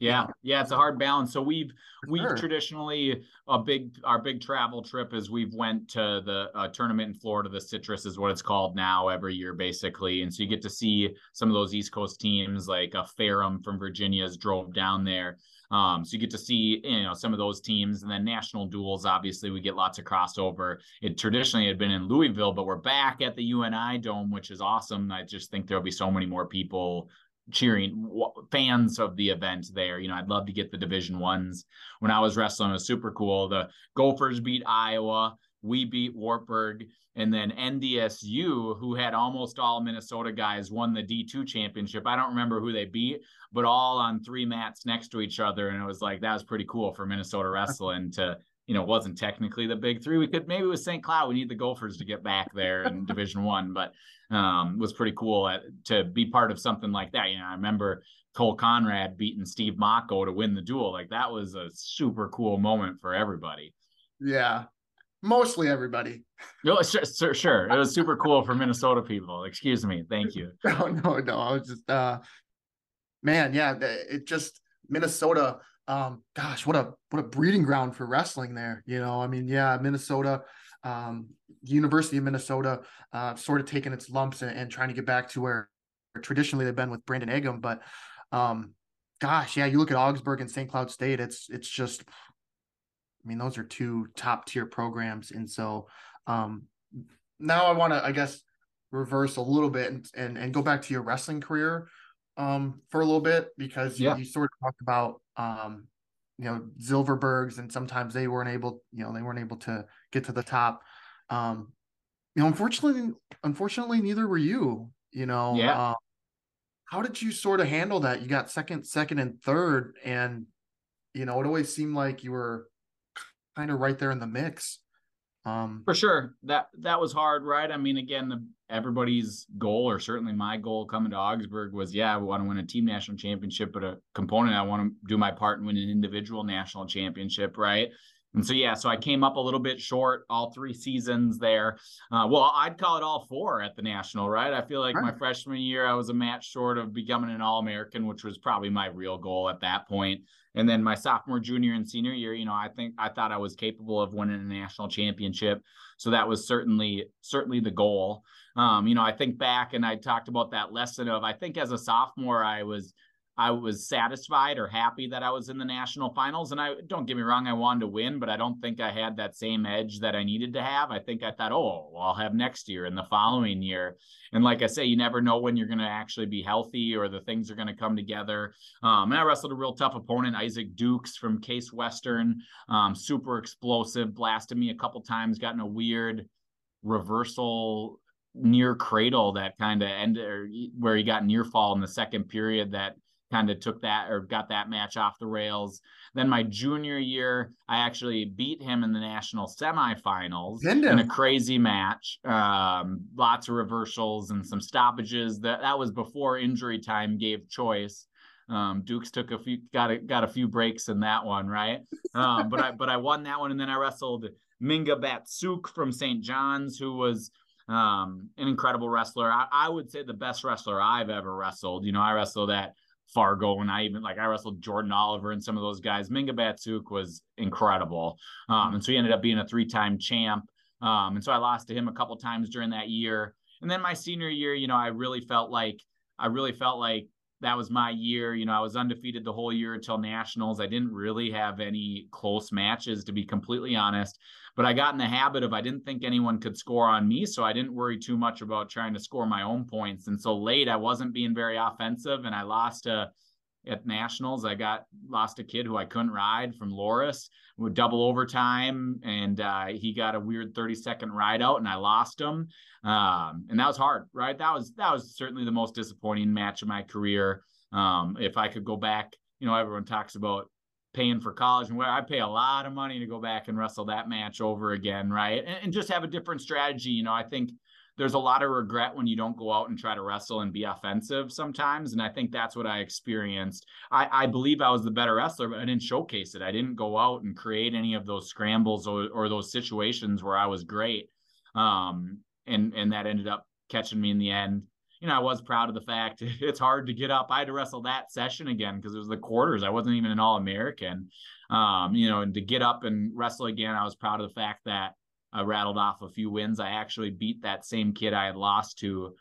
Speaker 3: Yeah, yeah, it's a hard balance. So we've we've sure. traditionally a big our big travel trip is we've went to the uh, tournament in Florida. The Citrus is what it's called now every year, basically, and so you get to see some of those East Coast teams like a Ferrum from Virginia's drove down there. Um, so you get to see you know some of those teams, and then national duels Obviously, we get lots of crossover. It traditionally had been in Louisville, but we're back at the UNI Dome, which is awesome. I just think there'll be so many more people cheering fans of the event there. You know, I'd love to get the Division Ones. When I was wrestling, it was super cool. The Gophers beat Iowa. We beat Wartburg. And then NDSU, who had almost all Minnesota guys, won the D2 championship. I don't remember who they beat, but all on three mats next to each other. And it was like, that was pretty cool for Minnesota wrestling to, you know, wasn't technically the big three. We could maybe with St. Cloud, we need the Gophers to get back there in Division One, but um, was pretty cool at, to be part of something like that. You know, I remember Cole Konrad beating Steve Mocco to win the duel. Like that was a super cool moment for everybody.
Speaker 2: Yeah, mostly everybody.
Speaker 3: No, sure, sure, It was super cool for Minnesota people. Excuse me. Thank you.
Speaker 2: No, no, no. I was just, uh, man, yeah. It just Minnesota. Um, gosh, what a what a breeding ground for wrestling there. You know, I mean, yeah, Minnesota um, University of Minnesota uh, sort of taking its lumps and, and, trying to get back to where traditionally they've been with Brandon Eggum. But um, gosh, yeah, you look at Augsburg and St. Cloud State, it's it's just, I mean, those are two top tier programs, and so um, now I want to, I guess, reverse a little bit and, and and go back to your wrestling career um, for a little bit because yeah. you, you sort of talked about um, you know Zilverbergs, and sometimes they weren't able, you know, they weren't able to get to the top. Um, you know, unfortunately, unfortunately, neither were you. You know,
Speaker 3: yeah.
Speaker 2: Uh, how did you sort of handle that? You got second, second, and third, and you know, it always seemed like you were kind of right there in the mix. Um,
Speaker 3: For sure, that that was hard, right? I mean, again, the, everybody's goal, or certainly my goal, coming to Augsburg was, yeah, I want to win a team national championship, but a component, I want to do my part and win an individual national championship, right? And so, yeah, so I came up a little bit short all three seasons there. Uh, well, I'd call it all four at the national, right? I feel like right. my freshman year, I was a match short of becoming an All American, which was probably my real goal at that point. And then my sophomore, junior, and senior year, you know, I think I thought I was capable of winning a national championship. So that was certainly certainly the goal. Um, you know, I think back and I talked about that lesson of I think as a sophomore, I was I was satisfied or happy that I was in the national finals. And I don't get me wrong, I wanted to win, but I don't think I had that same edge that I needed to have. I think I thought, oh, well, I'll have next year and the following year. And like I say, you never know when you're going to actually be healthy or the things are going to come together. Um, and I wrestled a real tough opponent, Isaac Dukes from Case Western, um, super explosive, blasted me a couple times, got in a weird reversal near cradle that kind of ended where he got near fall in the second period that kind of took that or got that match off the rails. Then my junior year, I actually beat him in the national semifinals in a crazy match. Um, lots of reversals and some stoppages. That that was before injury time gave choice. Um, Dukes took a few got a, got a few breaks in that one, right? Um, but I but I won that one, and then I wrestled Minga Batsuk from St. John's, who was um, an incredible wrestler. I, I, would say the best wrestler I've ever wrestled. You know, I wrestled at Fargo, and I even like I wrestled Jordan Oliver and some of those guys. Minga Batsuk was incredible, um, and so he ended up being a three-time champ. Um, and so I lost to him a couple times during that year. And then my senior year, you know, I really felt like I really felt like that was my year. You know, I was undefeated the whole year until nationals. I didn't really have any close matches, to be completely honest. But I got in the habit of I didn't think anyone could score on me, so I didn't worry too much about trying to score my own points. And so late, I wasn't being very offensive, and I lost to at nationals. I got lost a kid who I couldn't ride from Loras with double overtime, and uh, he got a weird 30 second ride out, and I lost him. Um, and that was hard, right? That was that was certainly the most disappointing match of my career. Um, if I could go back, you know, everyone talks about paying for college and where I pay a lot of money to go back and wrestle that match over again, right? And, and just have a different strategy. You know, I think there's a lot of regret when you don't go out and try to wrestle and be offensive sometimes. And I think that's what I experienced. I, I believe I was the better wrestler, but I didn't showcase it. I didn't go out and create any of those scrambles or, or those situations where I was great. Um, and, and that ended up catching me in the end. You know, I was proud of the fact it's hard to get up. I had to wrestle that session again because it was the quarters. I wasn't even an All American. Um, you know, and to get up and wrestle again, I was proud of the fact that I rattled off a few wins. I actually beat that same kid I had lost to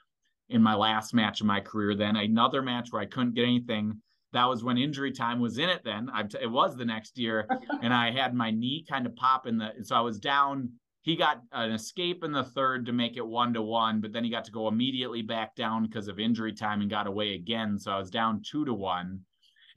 Speaker 3: in my last match of my career. Then another match where I couldn't get anything. That was when injury time was in it. Then I, it was the next year, and I had my knee kind of pop in the. So I was down. He got an escape in the third to make it one to one, but then he got to go immediately back down because of injury time and got away again. So I was down two to one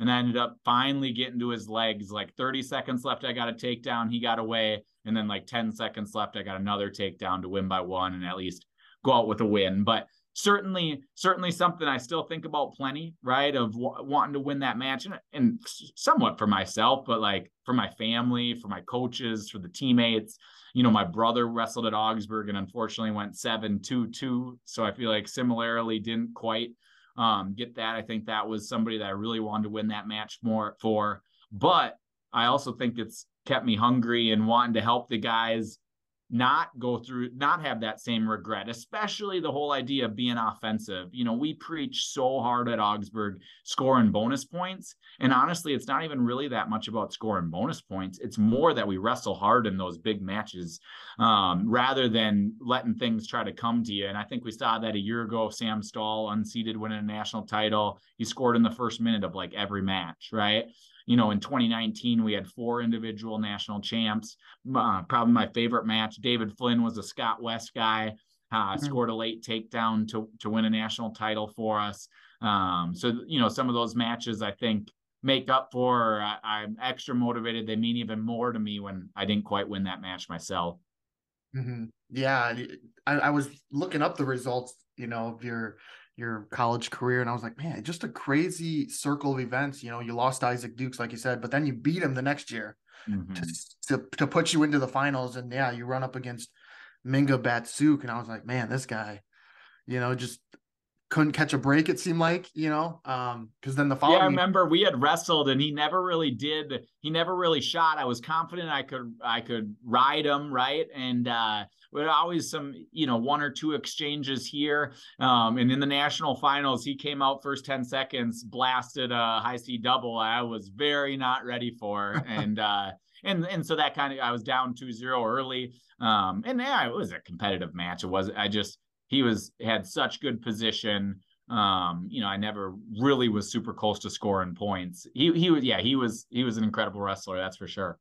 Speaker 3: and I ended up finally getting to his legs. Like 30 seconds left, I got a takedown. He got away, and then like 10 seconds left, I got another takedown to win by one and at least go out with a win. But certainly, certainly something I still think about plenty, right? Of w- wanting to win that match, and, and somewhat for myself, but like for my family, for my coaches, for the teammates. You know, my brother wrestled at Augsburg and unfortunately went seven two two. So I feel like similarly didn't quite um, get that. I think that was somebody that I really wanted to win that match more for. But I also think it's kept me hungry and wanting to help the guys not go through, not have that same regret, especially the whole idea of being offensive. You know, we preach so hard at Augsburg scoring bonus points. And honestly, it's not even really that much about scoring bonus points. It's more that we wrestle hard in those big matches um, rather than letting things try to come to you. And I think we saw that a year ago, Sam Stahl, unseated, winning a national title. He scored in the first minute of like every match, right? You know, in 2019, we had four individual national champs. Uh, probably my favorite match. David Flynn was a Scott West guy, uh, mm-hmm. scored a late takedown to, to win a national title for us. Um, so, you know, some of those matches I think make up for, I, am extra motivated. They mean even more to me when I didn't quite win that match myself.
Speaker 2: Mm-hmm. Yeah. I, I was looking up the results, you know, of your your college career, and I was like, man, just a crazy circle of events. You know, you lost Isaac Dukes, like you said, but then you beat him the next year mm-hmm. to, to to put you into the finals, and yeah, you run up against Minga Batsuk, and I was like, man, this guy, you know, just couldn't catch a break. It seemed like, you know, um, because then the following.
Speaker 3: Yeah, I remember we had wrestled, and he never really did. He never really shot. I was confident I could I could ride him right, and uh, we always some you know one or two exchanges here. Um, and in the national finals, he came out first ten seconds, blasted a high C double. I was very not ready for, and uh, and and so that kind of I was down 2-0 early. Um, and yeah, it was a competitive match. It was I just he was had such good position. Um, you know, I never really was super close to scoring points. He he was yeah, he was he was an incredible wrestler, that's for sure.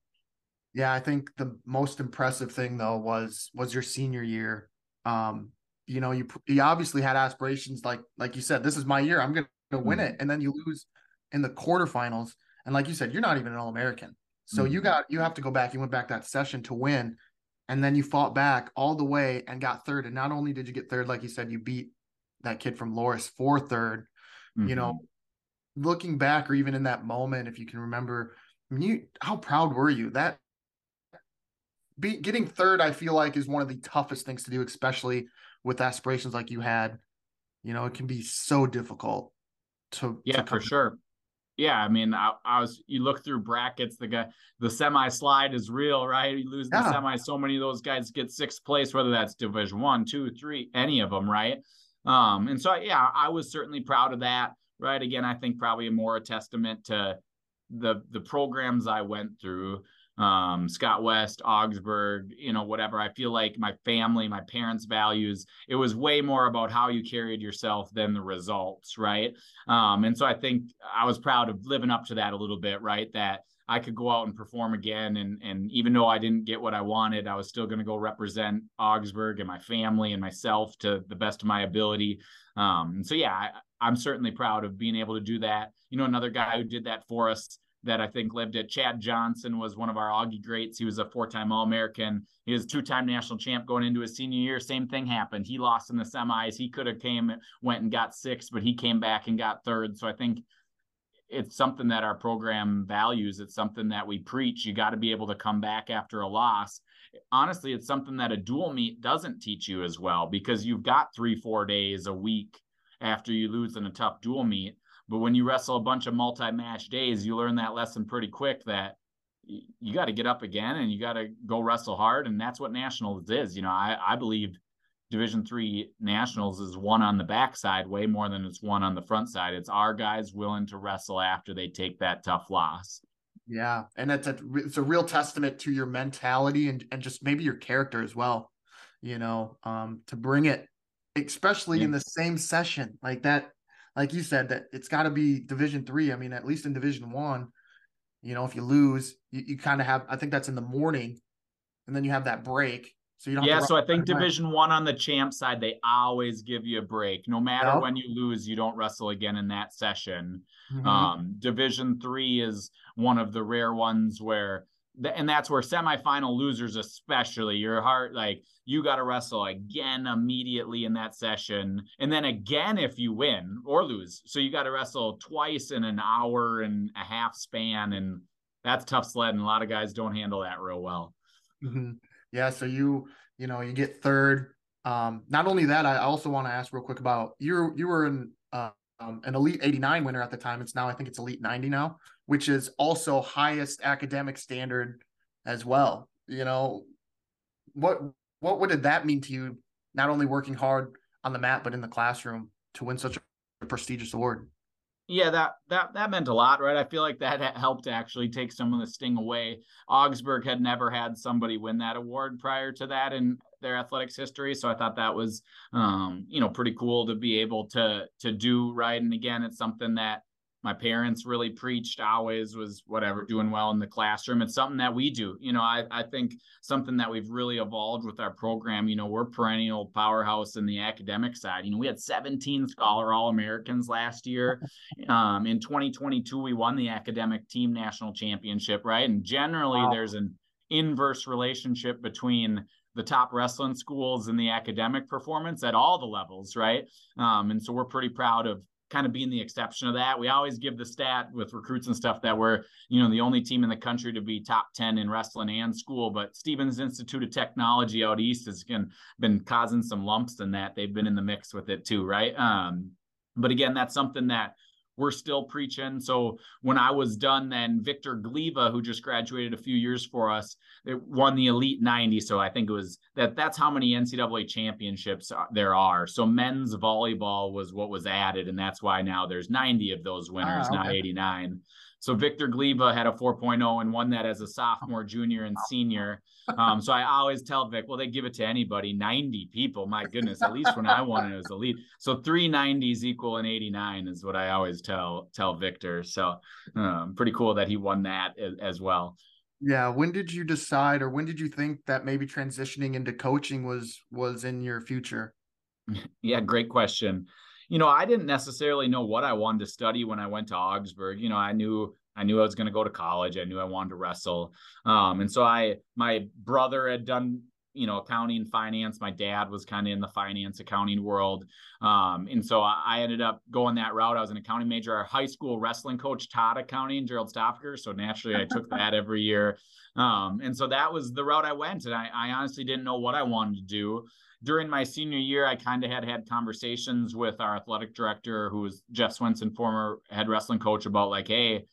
Speaker 2: Yeah, I think the most impressive thing though was was your senior year. Um, you know, you you obviously had aspirations like like you said, this is my year. I'm going to win mm-hmm. it, and then you lose in the quarterfinals, and like you said, you're not even an All American. So mm-hmm. you got you have to go back. You went back that session to win, and then you fought back all the way and got third. And not only did you get third, like you said, you beat that kid from Loras for 3rd mm-hmm. You know, mm-hmm. looking back or even in that moment, if you can remember, I mean, you how proud were you that be, getting third? I feel like is one of the toughest things to do, especially with aspirations like you had. You know, it can be so difficult to
Speaker 3: yeah,
Speaker 2: to
Speaker 3: for sure yeah, I mean, I, I, was you look through brackets, the guy the semi slide is real, right? You lose yeah. the semi, so many of those guys get sixth place, whether that's division one, two, three, any of them, right? Um, and so yeah, I was certainly proud of that, right? Again, I think probably more a testament to the the programs I went through um, Scott West, Augsburg, you know, whatever. I feel like my family, my parents' values, it was way more about how you carried yourself than the results, right? Um, and so I think I was proud of living up to that a little bit, right? That I could go out and perform again. And, and even though I didn't get what I wanted, I was still going to go represent Augsburg and my family and myself to the best of my ability. Um, so, yeah, I, I'm certainly proud of being able to do that. You know, another guy who did that for us that I think lived at. Chad Johnson was one of our Augie greats. He was a four-time All-American. He was two-time national champ going into his senior year. Same thing happened. He lost in the semis. He could have came, went and got sixth, but he came back and got third. So I think it's something that our program values. It's something that we preach. You got to be able to come back after a loss. Honestly, it's something that a dual meet doesn't teach you as well because you've got three, four days a week after you lose in a tough dual meet but when you wrestle a bunch of multi-match days, you learn that lesson pretty quick that you got to get up again and you got to go wrestle hard. And that's what nationals is. You know, I, I believe division three nationals is one on the backside way more than it's one on the front side. It's our guys willing to wrestle after they take that tough loss.
Speaker 2: Yeah. And it's a, it's a real testament to your mentality and, and just maybe your character as well, you know, um, to bring it, especially yeah. in the same session like that like you said, that it's got to be Division three. I mean, at least in Division one, you know, if you lose, you, you kind of have. I think that's in the morning, and then you have that break. So you don't.
Speaker 3: Yeah, so I think Division One on the champ side, they always give you a break. No matter when you lose, you don't wrestle again in that session. Mm-hmm. Um, Division Three is one of the rare ones where and that's where semifinal losers especially your heart like you got to wrestle again immediately in that session and then again if you win or lose. So you got to wrestle twice in an hour and a half span and that's tough sled and a lot of guys don't handle that real well.
Speaker 2: Mm-hmm. yeah so you you know you get third. Um not only that i also want to ask real quick about you you were in uh, um, an elite 89 winner at the time. It's now i think it's elite 90 now which is also highest academic standard as well. You know, what what what did that mean to you? Not only working hard on the mat, but in the classroom to win such a prestigious award.
Speaker 3: Yeah, that that that meant a lot, right? I feel like that helped actually take some of the sting away. Augsburg had never had somebody win that award prior to that in their athletics history, so I thought that was, um, you know, pretty cool to be able to to do right. And again, it's something that my parents really preached always was whatever doing well in the classroom. It's something that we do. You know I, I think something that we've really evolved with our program you know we're perennial powerhouse in the academic side. You know we had 17 scholar all americans last year. Um, in 2022 we won the academic team national championship right? And generally wow. there's an inverse relationship between the top wrestling schools and the academic performance at all the levels, right? Um, and so we're pretty proud of kind of being the exception of that. We always give the stat with recruits and stuff that we're, you know, the only team in the country to be top 10 in wrestling and school. But Stevens Institute of Technology out east has been, been causing some lumps in that. They've been in the mix with it too, right? Um, but again, that's something that we're still preaching. So when I was done, then Victor Gliva, who just graduated a few years for us, it won the Elite 90. So I think it was that that's how many NCAA championships there are. So men's volleyball was what was added, and that's why now there's 90 of those winners, ah, okay. not 89. So Victor Gliva had a 4.0 and won that as a sophomore, junior, and senior. Um, so I always tell Vic, well, they give it to anybody, 90 people. My goodness, at least when I won it, it was elite. So three 90s equal an 89 is what I always tell tell Victor. So um, pretty cool that he won that as, as well.
Speaker 2: Yeah. When did you decide, or when did you think that maybe transitioning into coaching was was in your future?
Speaker 3: Yeah, great question you know, I didn't necessarily know what I wanted to study when I went to Augsburg. You know, I knew I knew I was going to go to college. I knew I wanted to wrestle. Um, and so I, my brother had done, you know, accounting, and finance. My dad was kind of in the finance accounting world. Um, and so I, ended up going that route. I was an accounting major. Our high school wrestling coach taught accounting, Gerald Stoffer. So naturally I took that every year. Um, and so that was the route I went. And I, I honestly didn't know what I wanted to do during my senior year, I kind of had had conversations with our athletic director, who was Jeff Swenson, former head wrestling coach, about like, hey,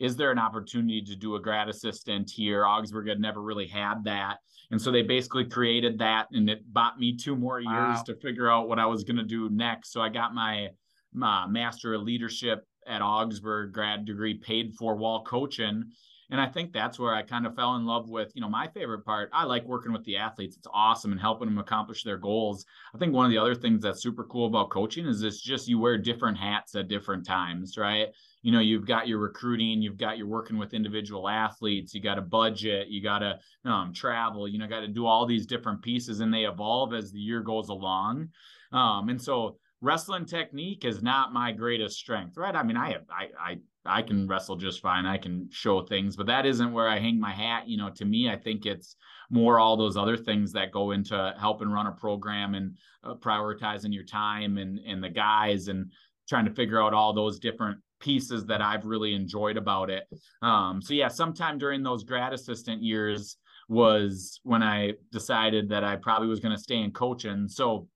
Speaker 3: is there an opportunity to do a grad assistant here? Augsburg had never really had that. And so they mm-hmm. basically created that and it bought me two more years wow. to figure out what I was going to do next. So I got my, my master of leadership at Augsburg grad degree paid for while coaching. And I think that's where I kind of fell in love with, you know, my favorite part. I like working with the athletes. It's awesome and helping them accomplish their goals. I think one of the other things that's super cool about coaching is it's just you wear different hats at different times, right? You know, you've got your recruiting, you've got your working with individual athletes, you got a budget, you got to um, travel, you know, got to do all these different pieces and they evolve as the year goes along. Um, and so wrestling technique is not my greatest strength, right? I mean, I have, I, I I can wrestle just fine. I can show things, but that isn't where I hang my hat. You know, to me, I think it's more all those other things that go into helping run a program and uh, prioritizing your time and and the guys and trying to figure out all those different pieces that I've really enjoyed about it. Um, so yeah, sometime during those grad assistant years was when I decided that I probably was going to stay in coaching. So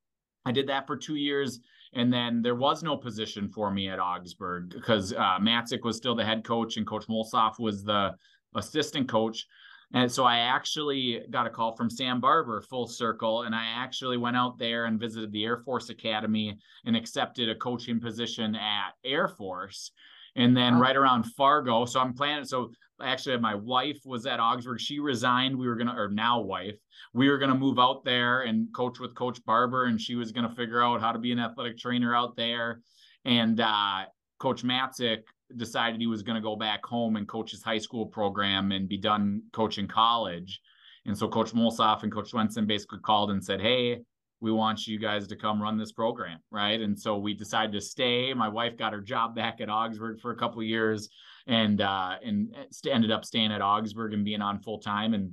Speaker 3: I did that for two years and then there was no position for me at Augsburg because uh, Matzek was still the head coach and Coach Molsoff was the assistant coach. And so I actually got a call from Sam Barber, full circle, and I actually went out there and visited the Air Force Academy and accepted a coaching position at Air Force. And then right around Fargo, so I'm planning. So actually, my wife was at Augsburg. She resigned. We were gonna, or now wife, we were gonna move out there and coach with Coach Barber, and she was gonna figure out how to be an athletic trainer out there. And uh, Coach Matzek decided he was gonna go back home and coach his high school program and be done coaching college. And so Coach Molsoff and Coach Swenson basically called and said, "Hey, we want you guys to come run this program, right?" And so we decided to stay. My wife got her job back at Augsburg for a couple years and uh, and ended up staying at Augsburg and being on full time. And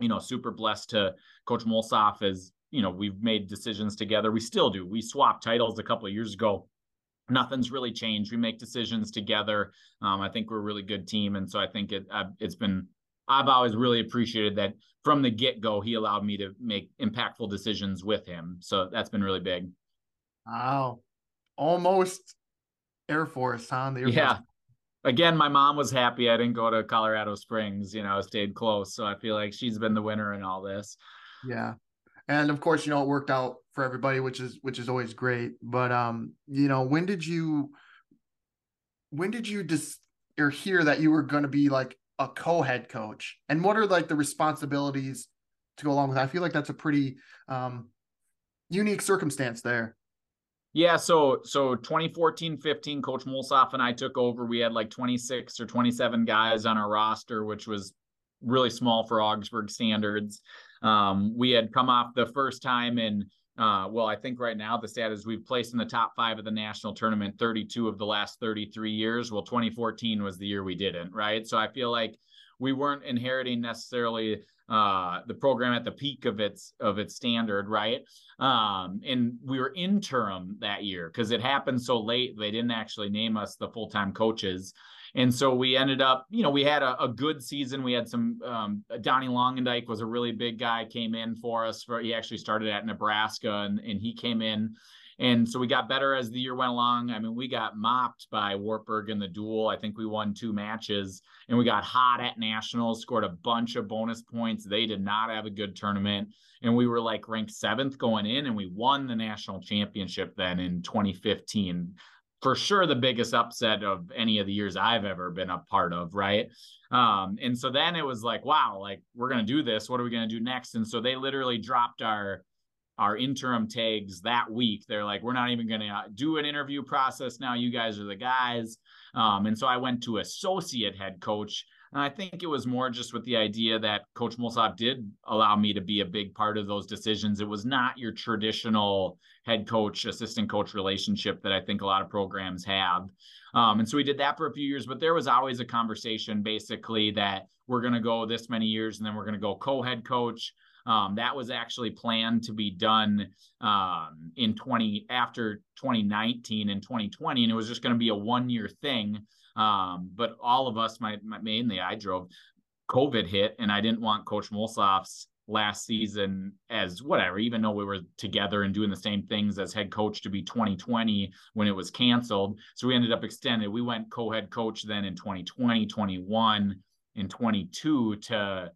Speaker 3: you know, super blessed to Coach Molsoff as you know we've made decisions together. We still do. We swapped titles a couple of years ago. Nothing's really changed. We make decisions together. Um, I think we're a really good team, and so I think it uh, it's been. I've always really appreciated that from the get go. He allowed me to make impactful decisions with him, so that's been really big.
Speaker 2: Wow, almost Air Force, huh? The Air
Speaker 3: yeah, Force again, my mom was happy I didn't go to Colorado Springs, you know, stayed close. So I feel like she's been the winner in all this.
Speaker 2: Yeah. And of course, you know, it worked out for everybody, which is which is always great. But um, you know, when did you when did you just or hear that you were gonna be like a co-head coach? And what are like the responsibilities to go along with that? I feel like that's a pretty um unique circumstance there.
Speaker 3: Yeah, so so 2014, 15, Coach Molsoff and I took over. We had like 26 or 27 guys on our roster, which was really small for Augsburg standards. Um, we had come off the first time in uh, well, I think right now the stat is we've placed in the top five of the national tournament 32 of the last 33 years. Well, 2014 was the year we didn't, right? So I feel like we weren't inheriting necessarily uh, the program at the peak of its of its standard, right? Um, and we were interim that year because it happened so late. They didn't actually name us the full time coaches. And so we ended up, you know, we had a, a good season. We had some um, Donnie Longendike was a really big guy, came in for us. For he actually started at Nebraska, and and he came in and so we got better as the year went along. I mean, we got mopped by Wartburg in the duel. I think we won two matches and we got hot at nationals, scored a bunch of bonus points. They did not have a good tournament. And we were like ranked seventh going in and we won the national championship then in 2015 for sure the biggest upset of any of the years I've ever been a part of, right? Um, and so then it was like, wow, like we're gonna do this. What are we gonna do next? And so they literally dropped our our interim tags that week. They're like, we're not even going to uh, do an interview process now. You guys are the guys. Um, and so I went to associate head coach. And I think it was more just with the idea that Coach Mulsoff did allow me to be a big part of those decisions. It was not your traditional head coach, assistant coach relationship that I think a lot of programs have. Um, and so we did that for a few years, but there was always a conversation basically that we're going to go this many years and then we're going to go co head coach. Um, that was actually planned to be done um, in 20 after 2019 and 2020, and it was just going to be a one year thing. Um, but all of us, my, my, mainly I drove, COVID hit, and I didn't want Coach Mulsoff's last season as whatever, even though we were together and doing the same things as head coach to be 2020 when it was canceled. So we ended up extended. We went co-head coach then in 2020, 21, and 22 to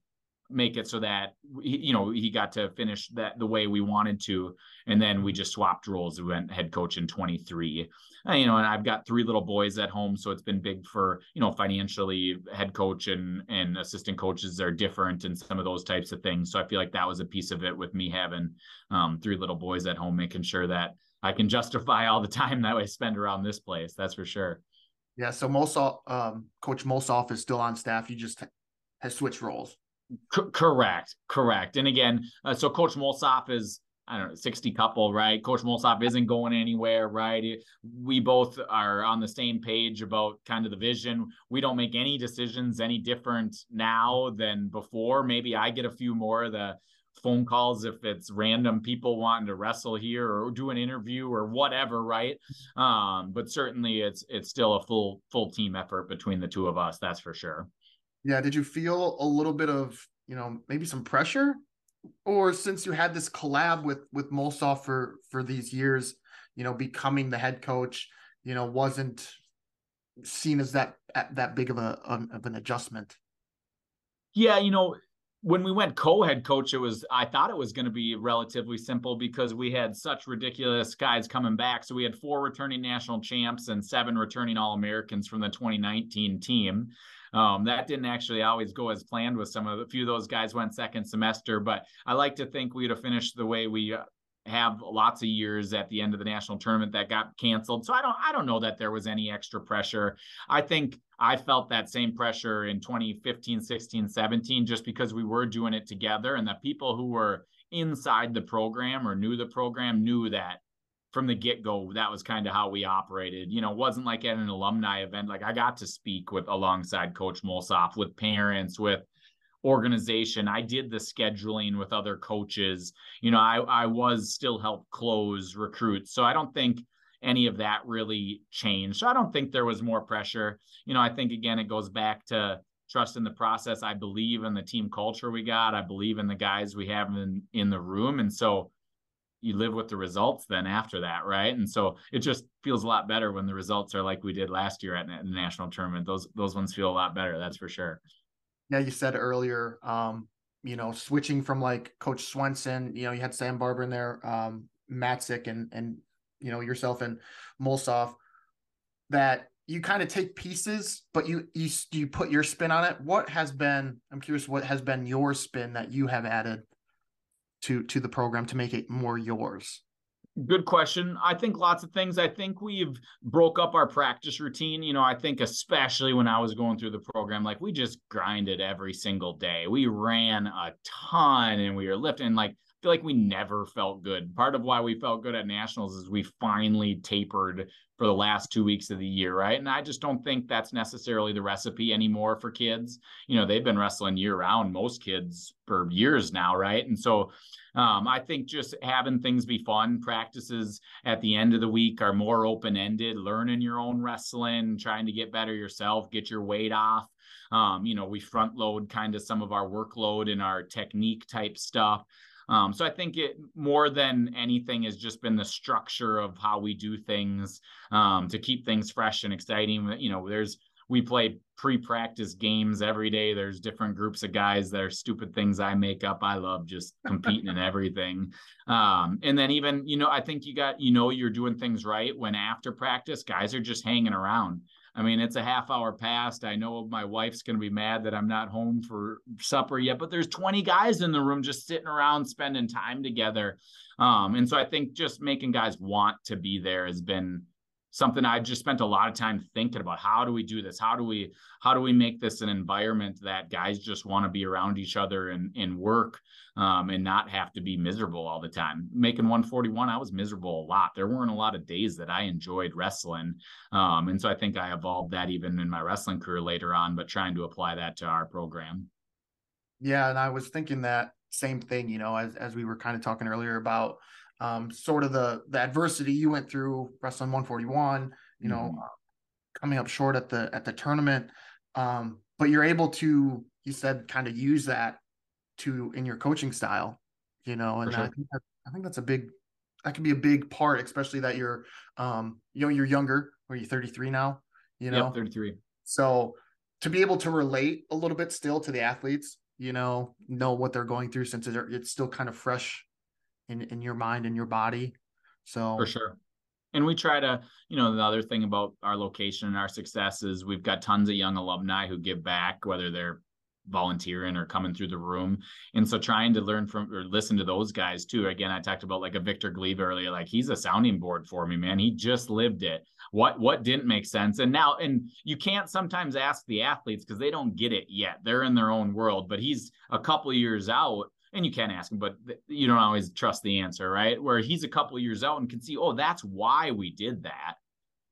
Speaker 3: make it so that you know he got to finish that the way we wanted to. And then we just swapped roles. We went head coach in 23 uh, you know and i've got three little boys at home so it's been big for you know financially head coach and and assistant coaches are different and some of those types of things. So i feel like that was a piece of it with me having um, three little boys at home making sure that i can justify all the time that i spend around this place that's for sure.
Speaker 2: Yeah so Mulsoff, um, coach Mulsoff is still on staff. You just has switched roles
Speaker 3: C- correct, correct. And again, uh, so Coach Mulsoff is I don't know, 60 couple, right? Coach Mulsoff isn't going anywhere, right? We both are on the same page about kind of the vision. We don't make any decisions any different now than before. Maybe I get a few more of the phone calls if it's random people wanting to wrestle here or do an interview or whatever, right? Um, but certainly it's it's still a full full team effort between the two of us, that's for sure.
Speaker 2: Yeah. Did you feel a little bit of, you know, maybe some pressure? Or since you had this collab with with Mulsoff for for these years, you know, becoming the head coach, you know, wasn't seen as that that big of a um, of an adjustment.
Speaker 3: Yeah, you know, when we went co-head coach, it was I thought it was going to be relatively simple because we had such ridiculous guys coming back. So we had four returning national champs and seven returning All Americans from the 2019 team. Um, that didn't actually always go as planned with some of the few of those guys went second semester, but I like to think we'd have finished the way we uh, have lots of years at the end of the national tournament that got canceled. So I don't I don't know that there was any extra pressure. I think I felt that same pressure in 2015, 16, 17 just because we were doing it together and the people who were inside the program or knew the program knew that from the get go, that was kind of how we operated. You know, wasn't like at an alumni event. Like I got to speak with alongside Coach Mulsoff, with parents, with organization. I did the scheduling with other coaches. You know, I I was still help close recruits. So I don't think any of that really changed. So I don't think there was more pressure. You know, I think again it goes back to trust in the process. I believe in the team culture we got. I believe in the guys we have in in the room. And so you live with the results then after that, right? And so it just feels a lot better when the results are like we did last year at the national tournament. Those those ones feel a lot better, that's for sure.
Speaker 2: Yeah, you said earlier, um, you know, switching from like Coach Swenson, you know, you had Sam Barber in there, um, Matzek and and you know yourself and Mulsoff, that you kind of take pieces, but you you you put your spin on it. What has been? I'm curious, what has been your spin that you have added to to the program to make it more yours?
Speaker 3: Good question. I think lots of things. I think we've broke up our practice routine. You know, I think especially when I was going through the program, like we just grinded every single day. We ran a ton and we were lifting. Like feel like we never felt good. Part of why we felt good at nationals is we finally tapered for the last two weeks of the year, right? And I just don't think that's necessarily the recipe anymore for kids. You know, they've been wrestling year round, most kids for years now, right? And so um, I think just having things be fun, practices at the end of the week are more open ended, learning your own wrestling, trying to get better yourself, get your weight off. Um, you know, we front load kind of some of our workload and our technique type stuff. Um, so I think it more than anything has just been the structure of how we do things um, to keep things fresh and exciting. You know, there's we play pre-practice games every day. There's different groups of guys that are stupid things I make up. I love just competing and everything. Um, and then even, you know, I think you got, you know, you're doing things right when after practice, guys are just hanging around. I mean, it's a half hour past. I know my wife's going to be mad that I'm not home for supper yet, but there's 20 guys in the room just sitting around spending time together. Um, and so I think just making guys want to be there has been something I just spent a lot of time thinking about. How do we do this? How do we how do we make this an environment that guys just want to be around each other and and work um, and not have to be miserable all the time. Making 141, I was miserable a lot. There weren't a lot of days that I enjoyed wrestling. Um, and so I think I evolved that even in my wrestling career later on, but trying to apply that to our program.
Speaker 2: Yeah. And I was thinking that same thing, you know, as, as we were kind of talking earlier about um, sort of the, the adversity you went through wrestling 141, you know, mm-hmm. uh, coming up short at the, at the tournament. Um, but you're able to, you said, kind of use that to in your coaching style, you know, and sure. I think that, I think that's a big that can be a big part, especially that you're um you know you're younger, or you're 33 now, you know,
Speaker 3: yep, 33.
Speaker 2: So to be able to relate a little bit still to the athletes, you know, know what they're going through since it's still kind of fresh in in your mind and your body. So
Speaker 3: for sure. And we try to, you know, the other thing about our location and our success is we've got tons of young alumni who give back, whether they're volunteering or coming through the room. And so trying to learn from or listen to those guys too. Again, I talked about like a Victor Glebe earlier, like he's a sounding board for me, man. He just lived it. What what didn't make sense. And now and you can't sometimes ask the athletes because they don't get it yet. They're in their own world, but he's a couple years out and you can ask him, but you don't always trust the answer, right? Where he's a couple years out and can see, oh, that's why we did that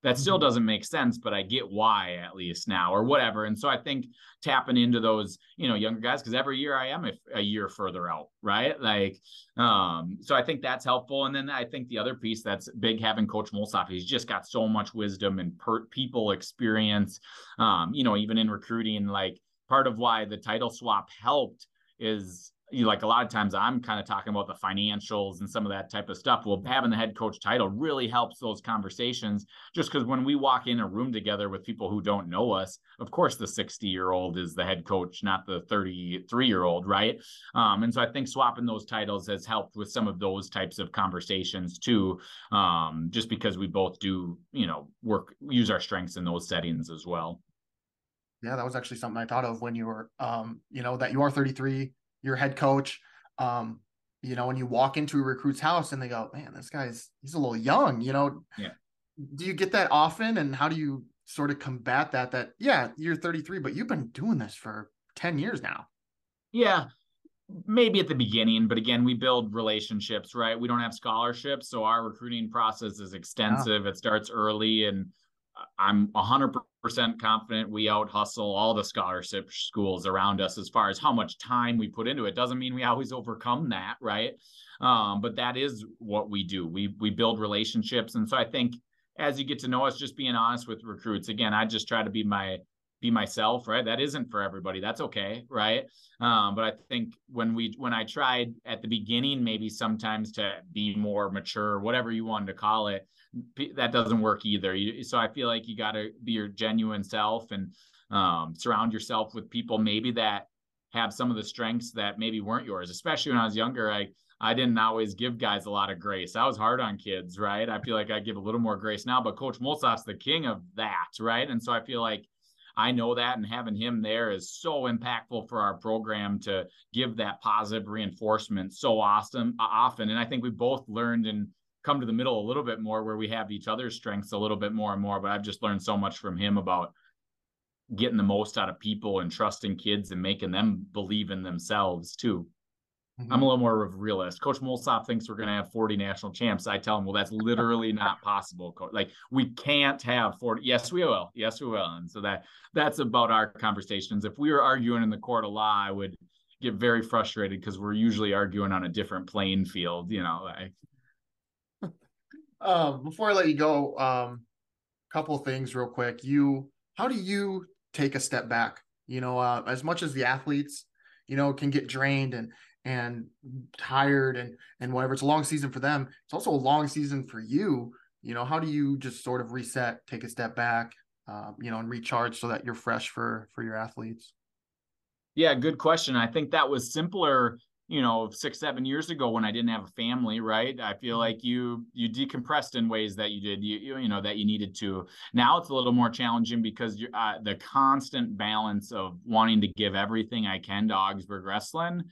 Speaker 3: that still mm-hmm. doesn't make sense but i get why at least now or whatever and so i think tapping into those you know younger guys because every year i am a, a, year further out right like um so i think that's helpful and then i think the other piece that's big having coach Mulshoff, he's just got so much wisdom and per- people experience um you know even in recruiting like part of why the title swap helped is you like a lot of times I'm kind of talking about the financials and some of that type of stuff. Well, having the head coach title really helps those conversations just because when we walk in a room together with people who don't know us, of course, the 60 year old is the head coach, not the 33 year old, right? Um, and so I think swapping those titles has helped with some of those types of conversations too, um, just because we both do, you know, work, use our strengths in those settings as well.
Speaker 2: Yeah, that was actually something I thought of when you were, um, you know, that you are 33 your head coach. Um, you know, when you walk into a recruit's house and they go, man, this guy's he's a little young, you know.
Speaker 3: Yeah.
Speaker 2: Do you get that often and how do you sort of combat that that yeah, you're 33 but you've been doing this for 10 years now?
Speaker 3: Yeah. Maybe at the beginning, but again, we build relationships, right? We don't have scholarships, so our recruiting process is extensive. It starts early and I'm 100% confident we out hustle all the scholarship schools around us as far as how much time we put into it. Doesn't mean we always overcome that, right? Um, but that is what we do. We we build relationships, and so I think as you get to know us, just being honest with recruits. Again, I just try to be my be myself, right? That isn't for everybody. That's okay, right? Um, but I think when we when I tried at the beginning, maybe sometimes to be more mature, whatever you wanted to call it, that doesn't work either. so I feel like you got to be your genuine self and um, surround yourself with people maybe that have some of the strengths that maybe weren't yours. Especially when I was younger, I I didn't always give guys a lot of grace. I was hard on kids, right? I feel like I give a little more grace now, but Coach Mulshoff's the king of that, right? And so I feel like I know that, and having him there is so impactful for our program to give that positive reinforcement so awesome often. And I think we both learned and come to the middle a little bit more where we have each other's strengths a little bit more and more. But I've just learned so much from him about getting the most out of people and trusting kids and making them believe in themselves too. Mm-hmm. I'm a little more of a realist. Coach Mulsop thinks we're going to have 40 national champs. I tell him, well, that's literally not possible. Coach. Like we can't have 40. Yes, we will. Yes, we will. And so that that's about our conversations. If we were arguing in the court of law, I would get very frustrated because we're usually arguing on a different playing field. You know.
Speaker 2: Like... um, before I let you go, um, couple things real quick. You, how do you take a step back? You know, uh, as much as the athletes, you know, can get drained and and tired and and whatever. It's a long season for them. It's also a long season for you. You know, how do you just sort of reset, take a step back, uh, you know, and recharge so that you're fresh for for your athletes?
Speaker 3: Yeah, good question. I think that was simpler, you know, six seven years ago when I didn't have a family. Right. I feel mm-hmm. like you you decompressed in ways that you did you you, know that you needed to. Now it's a little more challenging because you uh, the constant balance of wanting to give everything I can to Augsburg wrestling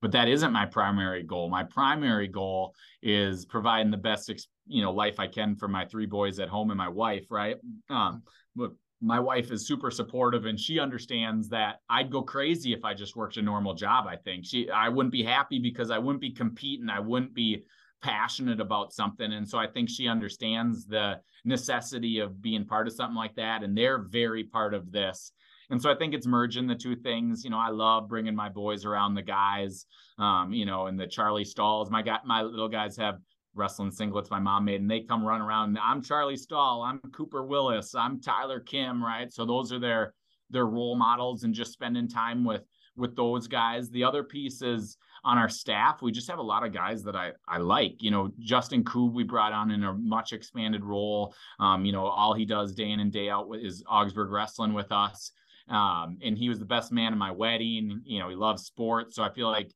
Speaker 3: but that isn't my primary goal. My primary goal is providing the best, you know, life I can for my three boys at home and my wife. Right. Um, but my wife is super supportive and she understands that I'd go crazy if I just worked a normal job. I think she, I wouldn't be happy because I wouldn't be competing. I wouldn't be passionate about something. And so I think she understands the necessity of being part of something like that. And they're very part of this. And so I think it's merging the two things. You know, I love bringing my boys around the guys, um, you know, and the Charlie Stalls. My guy, my little guys have wrestling singlets my mom made, and they come run around. I'm Charlie Stahl. I'm Cooper Willis. I'm Tyler Kim. Right. So those are their their role models, and just spending time with with those guys. The other piece is on our staff. We just have a lot of guys that I I like. You know, Justin Koob we brought on in a much expanded role. Um, you know, all he does day in and day out is Augsburg wrestling with us. Um, and he was the best man in my wedding. You know, he loves sports. So I feel like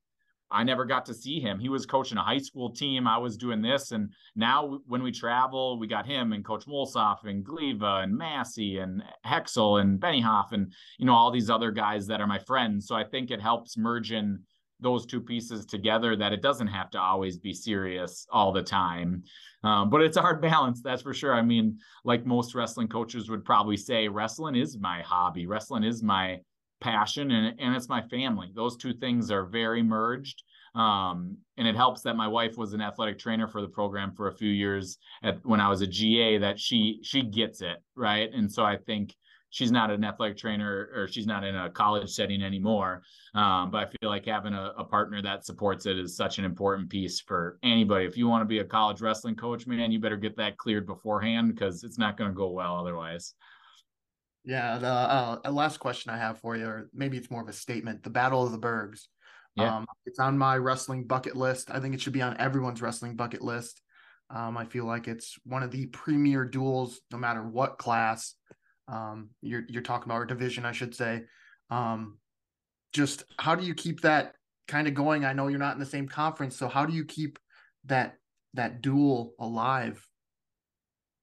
Speaker 3: I never got to see him. He was coaching a high school team. I was doing this. And now when we travel, we got him and Coach Mulsop and Gleva and Massey and Hexel and Bennyhoff and, you know, all these other guys that are my friends. So I think it helps merge in those two pieces together that it doesn't have to always be serious all the time. Um, but it's a hard balance, that's for sure. I mean, like most wrestling coaches would probably say, wrestling is my hobby, wrestling is my passion, and, and it's my family. Those two things are very merged. Um, and it helps that my wife was an athletic trainer for the program for a few years at, when I was a GA that she she gets it right and so I think she's not an athletic trainer or she's not in a college setting anymore. Um, but I feel like having a, a, partner that supports it is such an important piece for anybody. If you want to be a college wrestling coach, man, you better get that cleared beforehand because it's not going to go well otherwise.
Speaker 2: Yeah. The uh, last question I have for you, or maybe it's more of a statement: the Battle of the Bergs. Yeah. Um, it's on my wrestling bucket list. I think it should be on everyone's wrestling bucket list. Um, I feel like it's one of the premier duels, no matter what class um, you're you're talking about or division, I should say. Um, just how do you keep that kind of going? I know you're not in the same conference, so how do you keep that that duel alive?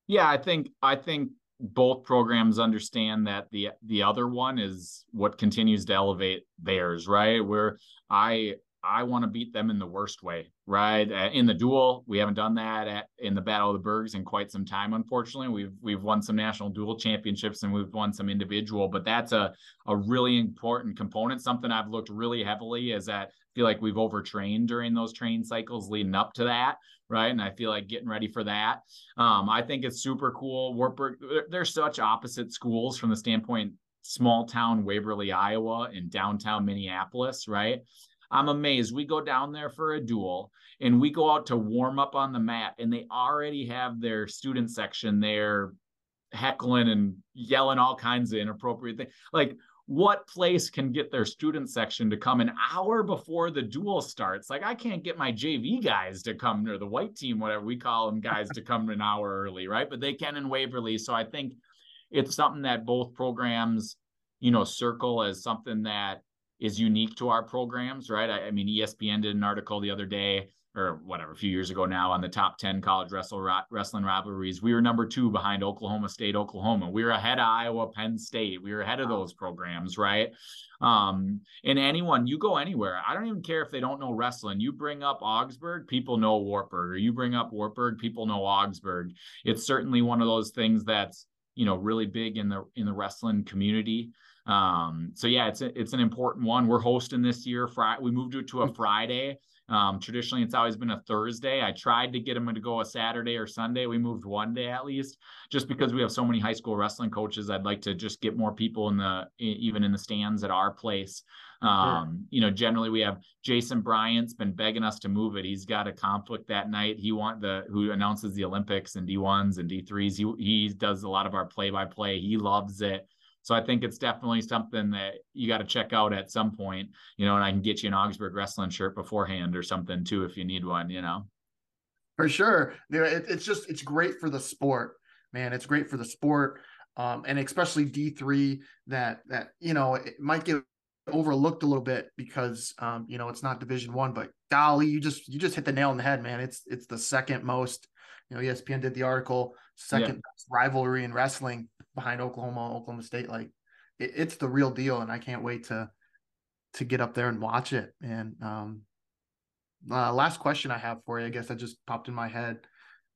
Speaker 3: Yeah, I think I think both programs understand that the the other one is what continues to elevate theirs, right? Where I I want to beat them in the worst way, right? Uh, in the duel, we haven't done that at, in the Battle of the Bergs in quite some time. Unfortunately, we've we've won some national duel championships and we've won some individual, but that's a a really important component. Something I've looked really heavily is that feel like we've overtrained during those training cycles leading up to that, right? And I feel like getting ready for that. Um, I think it's super cool. Wartburg, they're such opposite schools from the standpoint small town Waverly, Iowa, and downtown Minneapolis, right? I'm amazed. We go down there for a duel and we go out to warm up on the mat, and they already have their student section there heckling and yelling all kinds of inappropriate things. Like, what place can get their student section to come an hour before the duel starts? Like, I can't get my JV guys to come, or the white team, whatever we call them, guys to come an hour early, right? But they can in Waverly. So I think it's something that both programs, you know, circle as something that is unique to our programs, right? I, I, mean, ESPN did an article the other day or whatever, a few years ago now on the top 10 college wrestle, wrestling rivalries. We were number two behind Oklahoma State, Oklahoma. We were ahead of Iowa, Penn State. We were ahead of those programs, right? Um, and anyone, you go anywhere. I don't even care if they don't know wrestling. You bring up Augsburg, people know Wartburg, or you bring up Wartburg, people know Augsburg. It's certainly one of those things that's, you know, really big in the in the wrestling community. Um, so yeah, it's a, it's an important one. We're hosting this year. Friday, we moved it to a mm. Friday. Um, traditionally, it's always been a Thursday. I tried to get them to go a Saturday or Sunday. We moved one day at least, just because we have so many high school wrestling coaches. I'd like to just get more people in the even in the stands at our place. Um, you know, generally we have Jason Bryant's been begging us to move it. He's got a conflict that night. He want the who announces the Olympics and D1s and D3s. He he does a lot of our play by play. He loves it. So I think it's definitely something that you got to check out at some point, you know, and I can get you an Augsburg wrestling shirt beforehand or something too if you need one, you know.
Speaker 2: For sure. It's just it's great for the sport, man. It's great for the sport. Um, and especially D3 that that you know it might get overlooked a little bit because um, you know it's not division one but golly you just you just hit the nail on the head man it's it's the second most you know espn did the article second yeah. rivalry in wrestling behind Oklahoma, Oklahoma State. Like it, it's the real deal, and I can't wait to to get up there and watch it. And um, uh, last question I have for you, I guess that just popped in my head.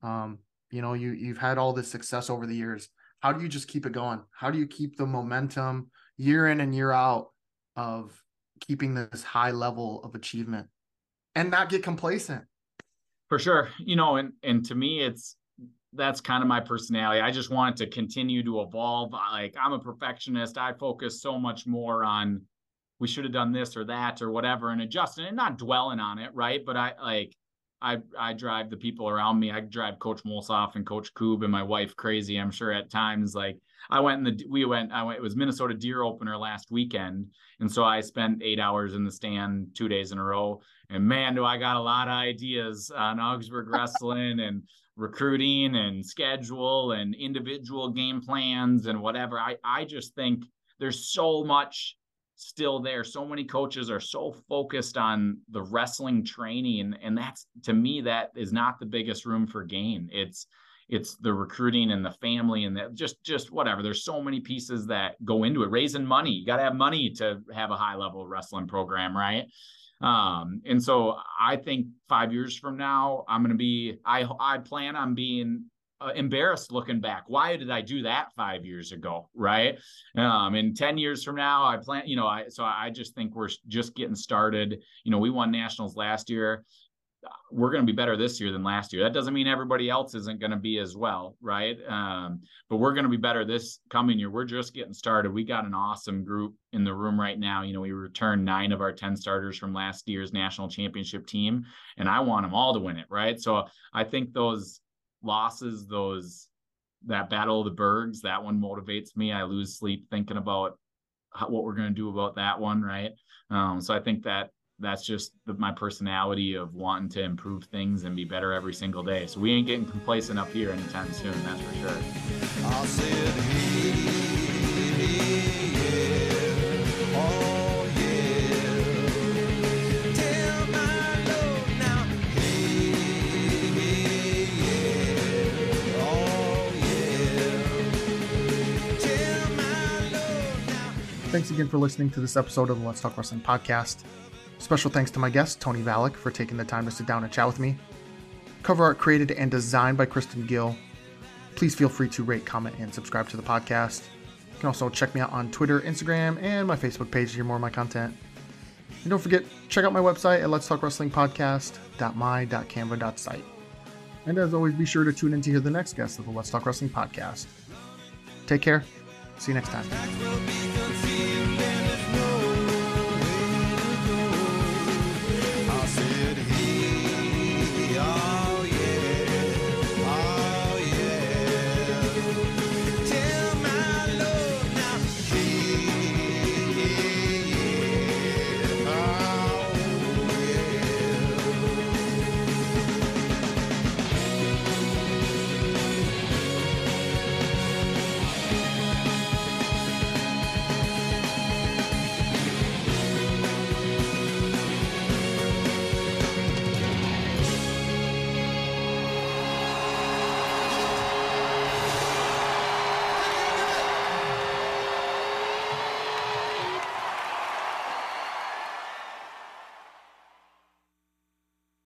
Speaker 2: Um, you know, you you've had all this success over the years. How do you just keep it going? How do you keep the momentum year in and year out of keeping this high level of achievement and not get complacent?
Speaker 3: For sure. You know, and and to me it's that's kind of my personality. I just want to continue to evolve. Like I'm a perfectionist. I focus so much more on we should have done this or that or whatever and adjusting and not dwelling on it, right? But I like I I drive the people around me. I drive Coach Molsoff and Coach Koob and my wife crazy. I'm sure at times like I went in the we went I went it was Minnesota Deer opener last weekend, and so I spent eight hours in the stand two days in a row. And man, do I got a lot of ideas on Augsburg wrestling and recruiting and schedule and individual game plans and whatever. I I just think there's so much still there. So many coaches are so focused on the wrestling training and that's to me that is not the biggest room for gain. It's it's the recruiting and the family and that just just whatever there's so many pieces that go into it raising money you got to have money to have a high level wrestling program right um, and so I think five years from now, I'm going to be, I, I plan on being uh, embarrassed looking back. Why did I do that five years ago? Right. Um, and 10 years from now, I plan, you know, I, so I just think we're just getting started. You know, we won nationals last year we're going to be better this year than last year. That doesn't mean everybody else isn't going to be as well, right? Um, but we're going to be better this coming year. We're just getting started. We got an awesome group in the room right now. You know, we returned nine of our 10 starters from last year's national championship team, and I want them all to win it, right? So I think those losses, those that battle of the Bergs, that one motivates me. I lose sleep thinking about what we're going to do about that one, right? Um, so I think that that's just the, my personality of wanting to improve things and be better every single day. So we ain't getting complacent up here anytime soon, that's for sure.
Speaker 2: Thanks again for listening to this episode of the Let's Talk Wrestling podcast. Special thanks to my guest, Tony Valek, for taking the time to sit down and chat with me. Cover art created and designed by Kristen Gill. Please feel free to rate, comment, and subscribe to the podcast. You can also check me out on Twitter, Instagram, and my Facebook page to hear more of my content. And don't forget, check out my website at Let's Talk Wrestling Podcast.my.canva.site. And as always, be sure to tune in to hear the next guest of the Let's Talk Wrestling podcast. Take care. See you next time.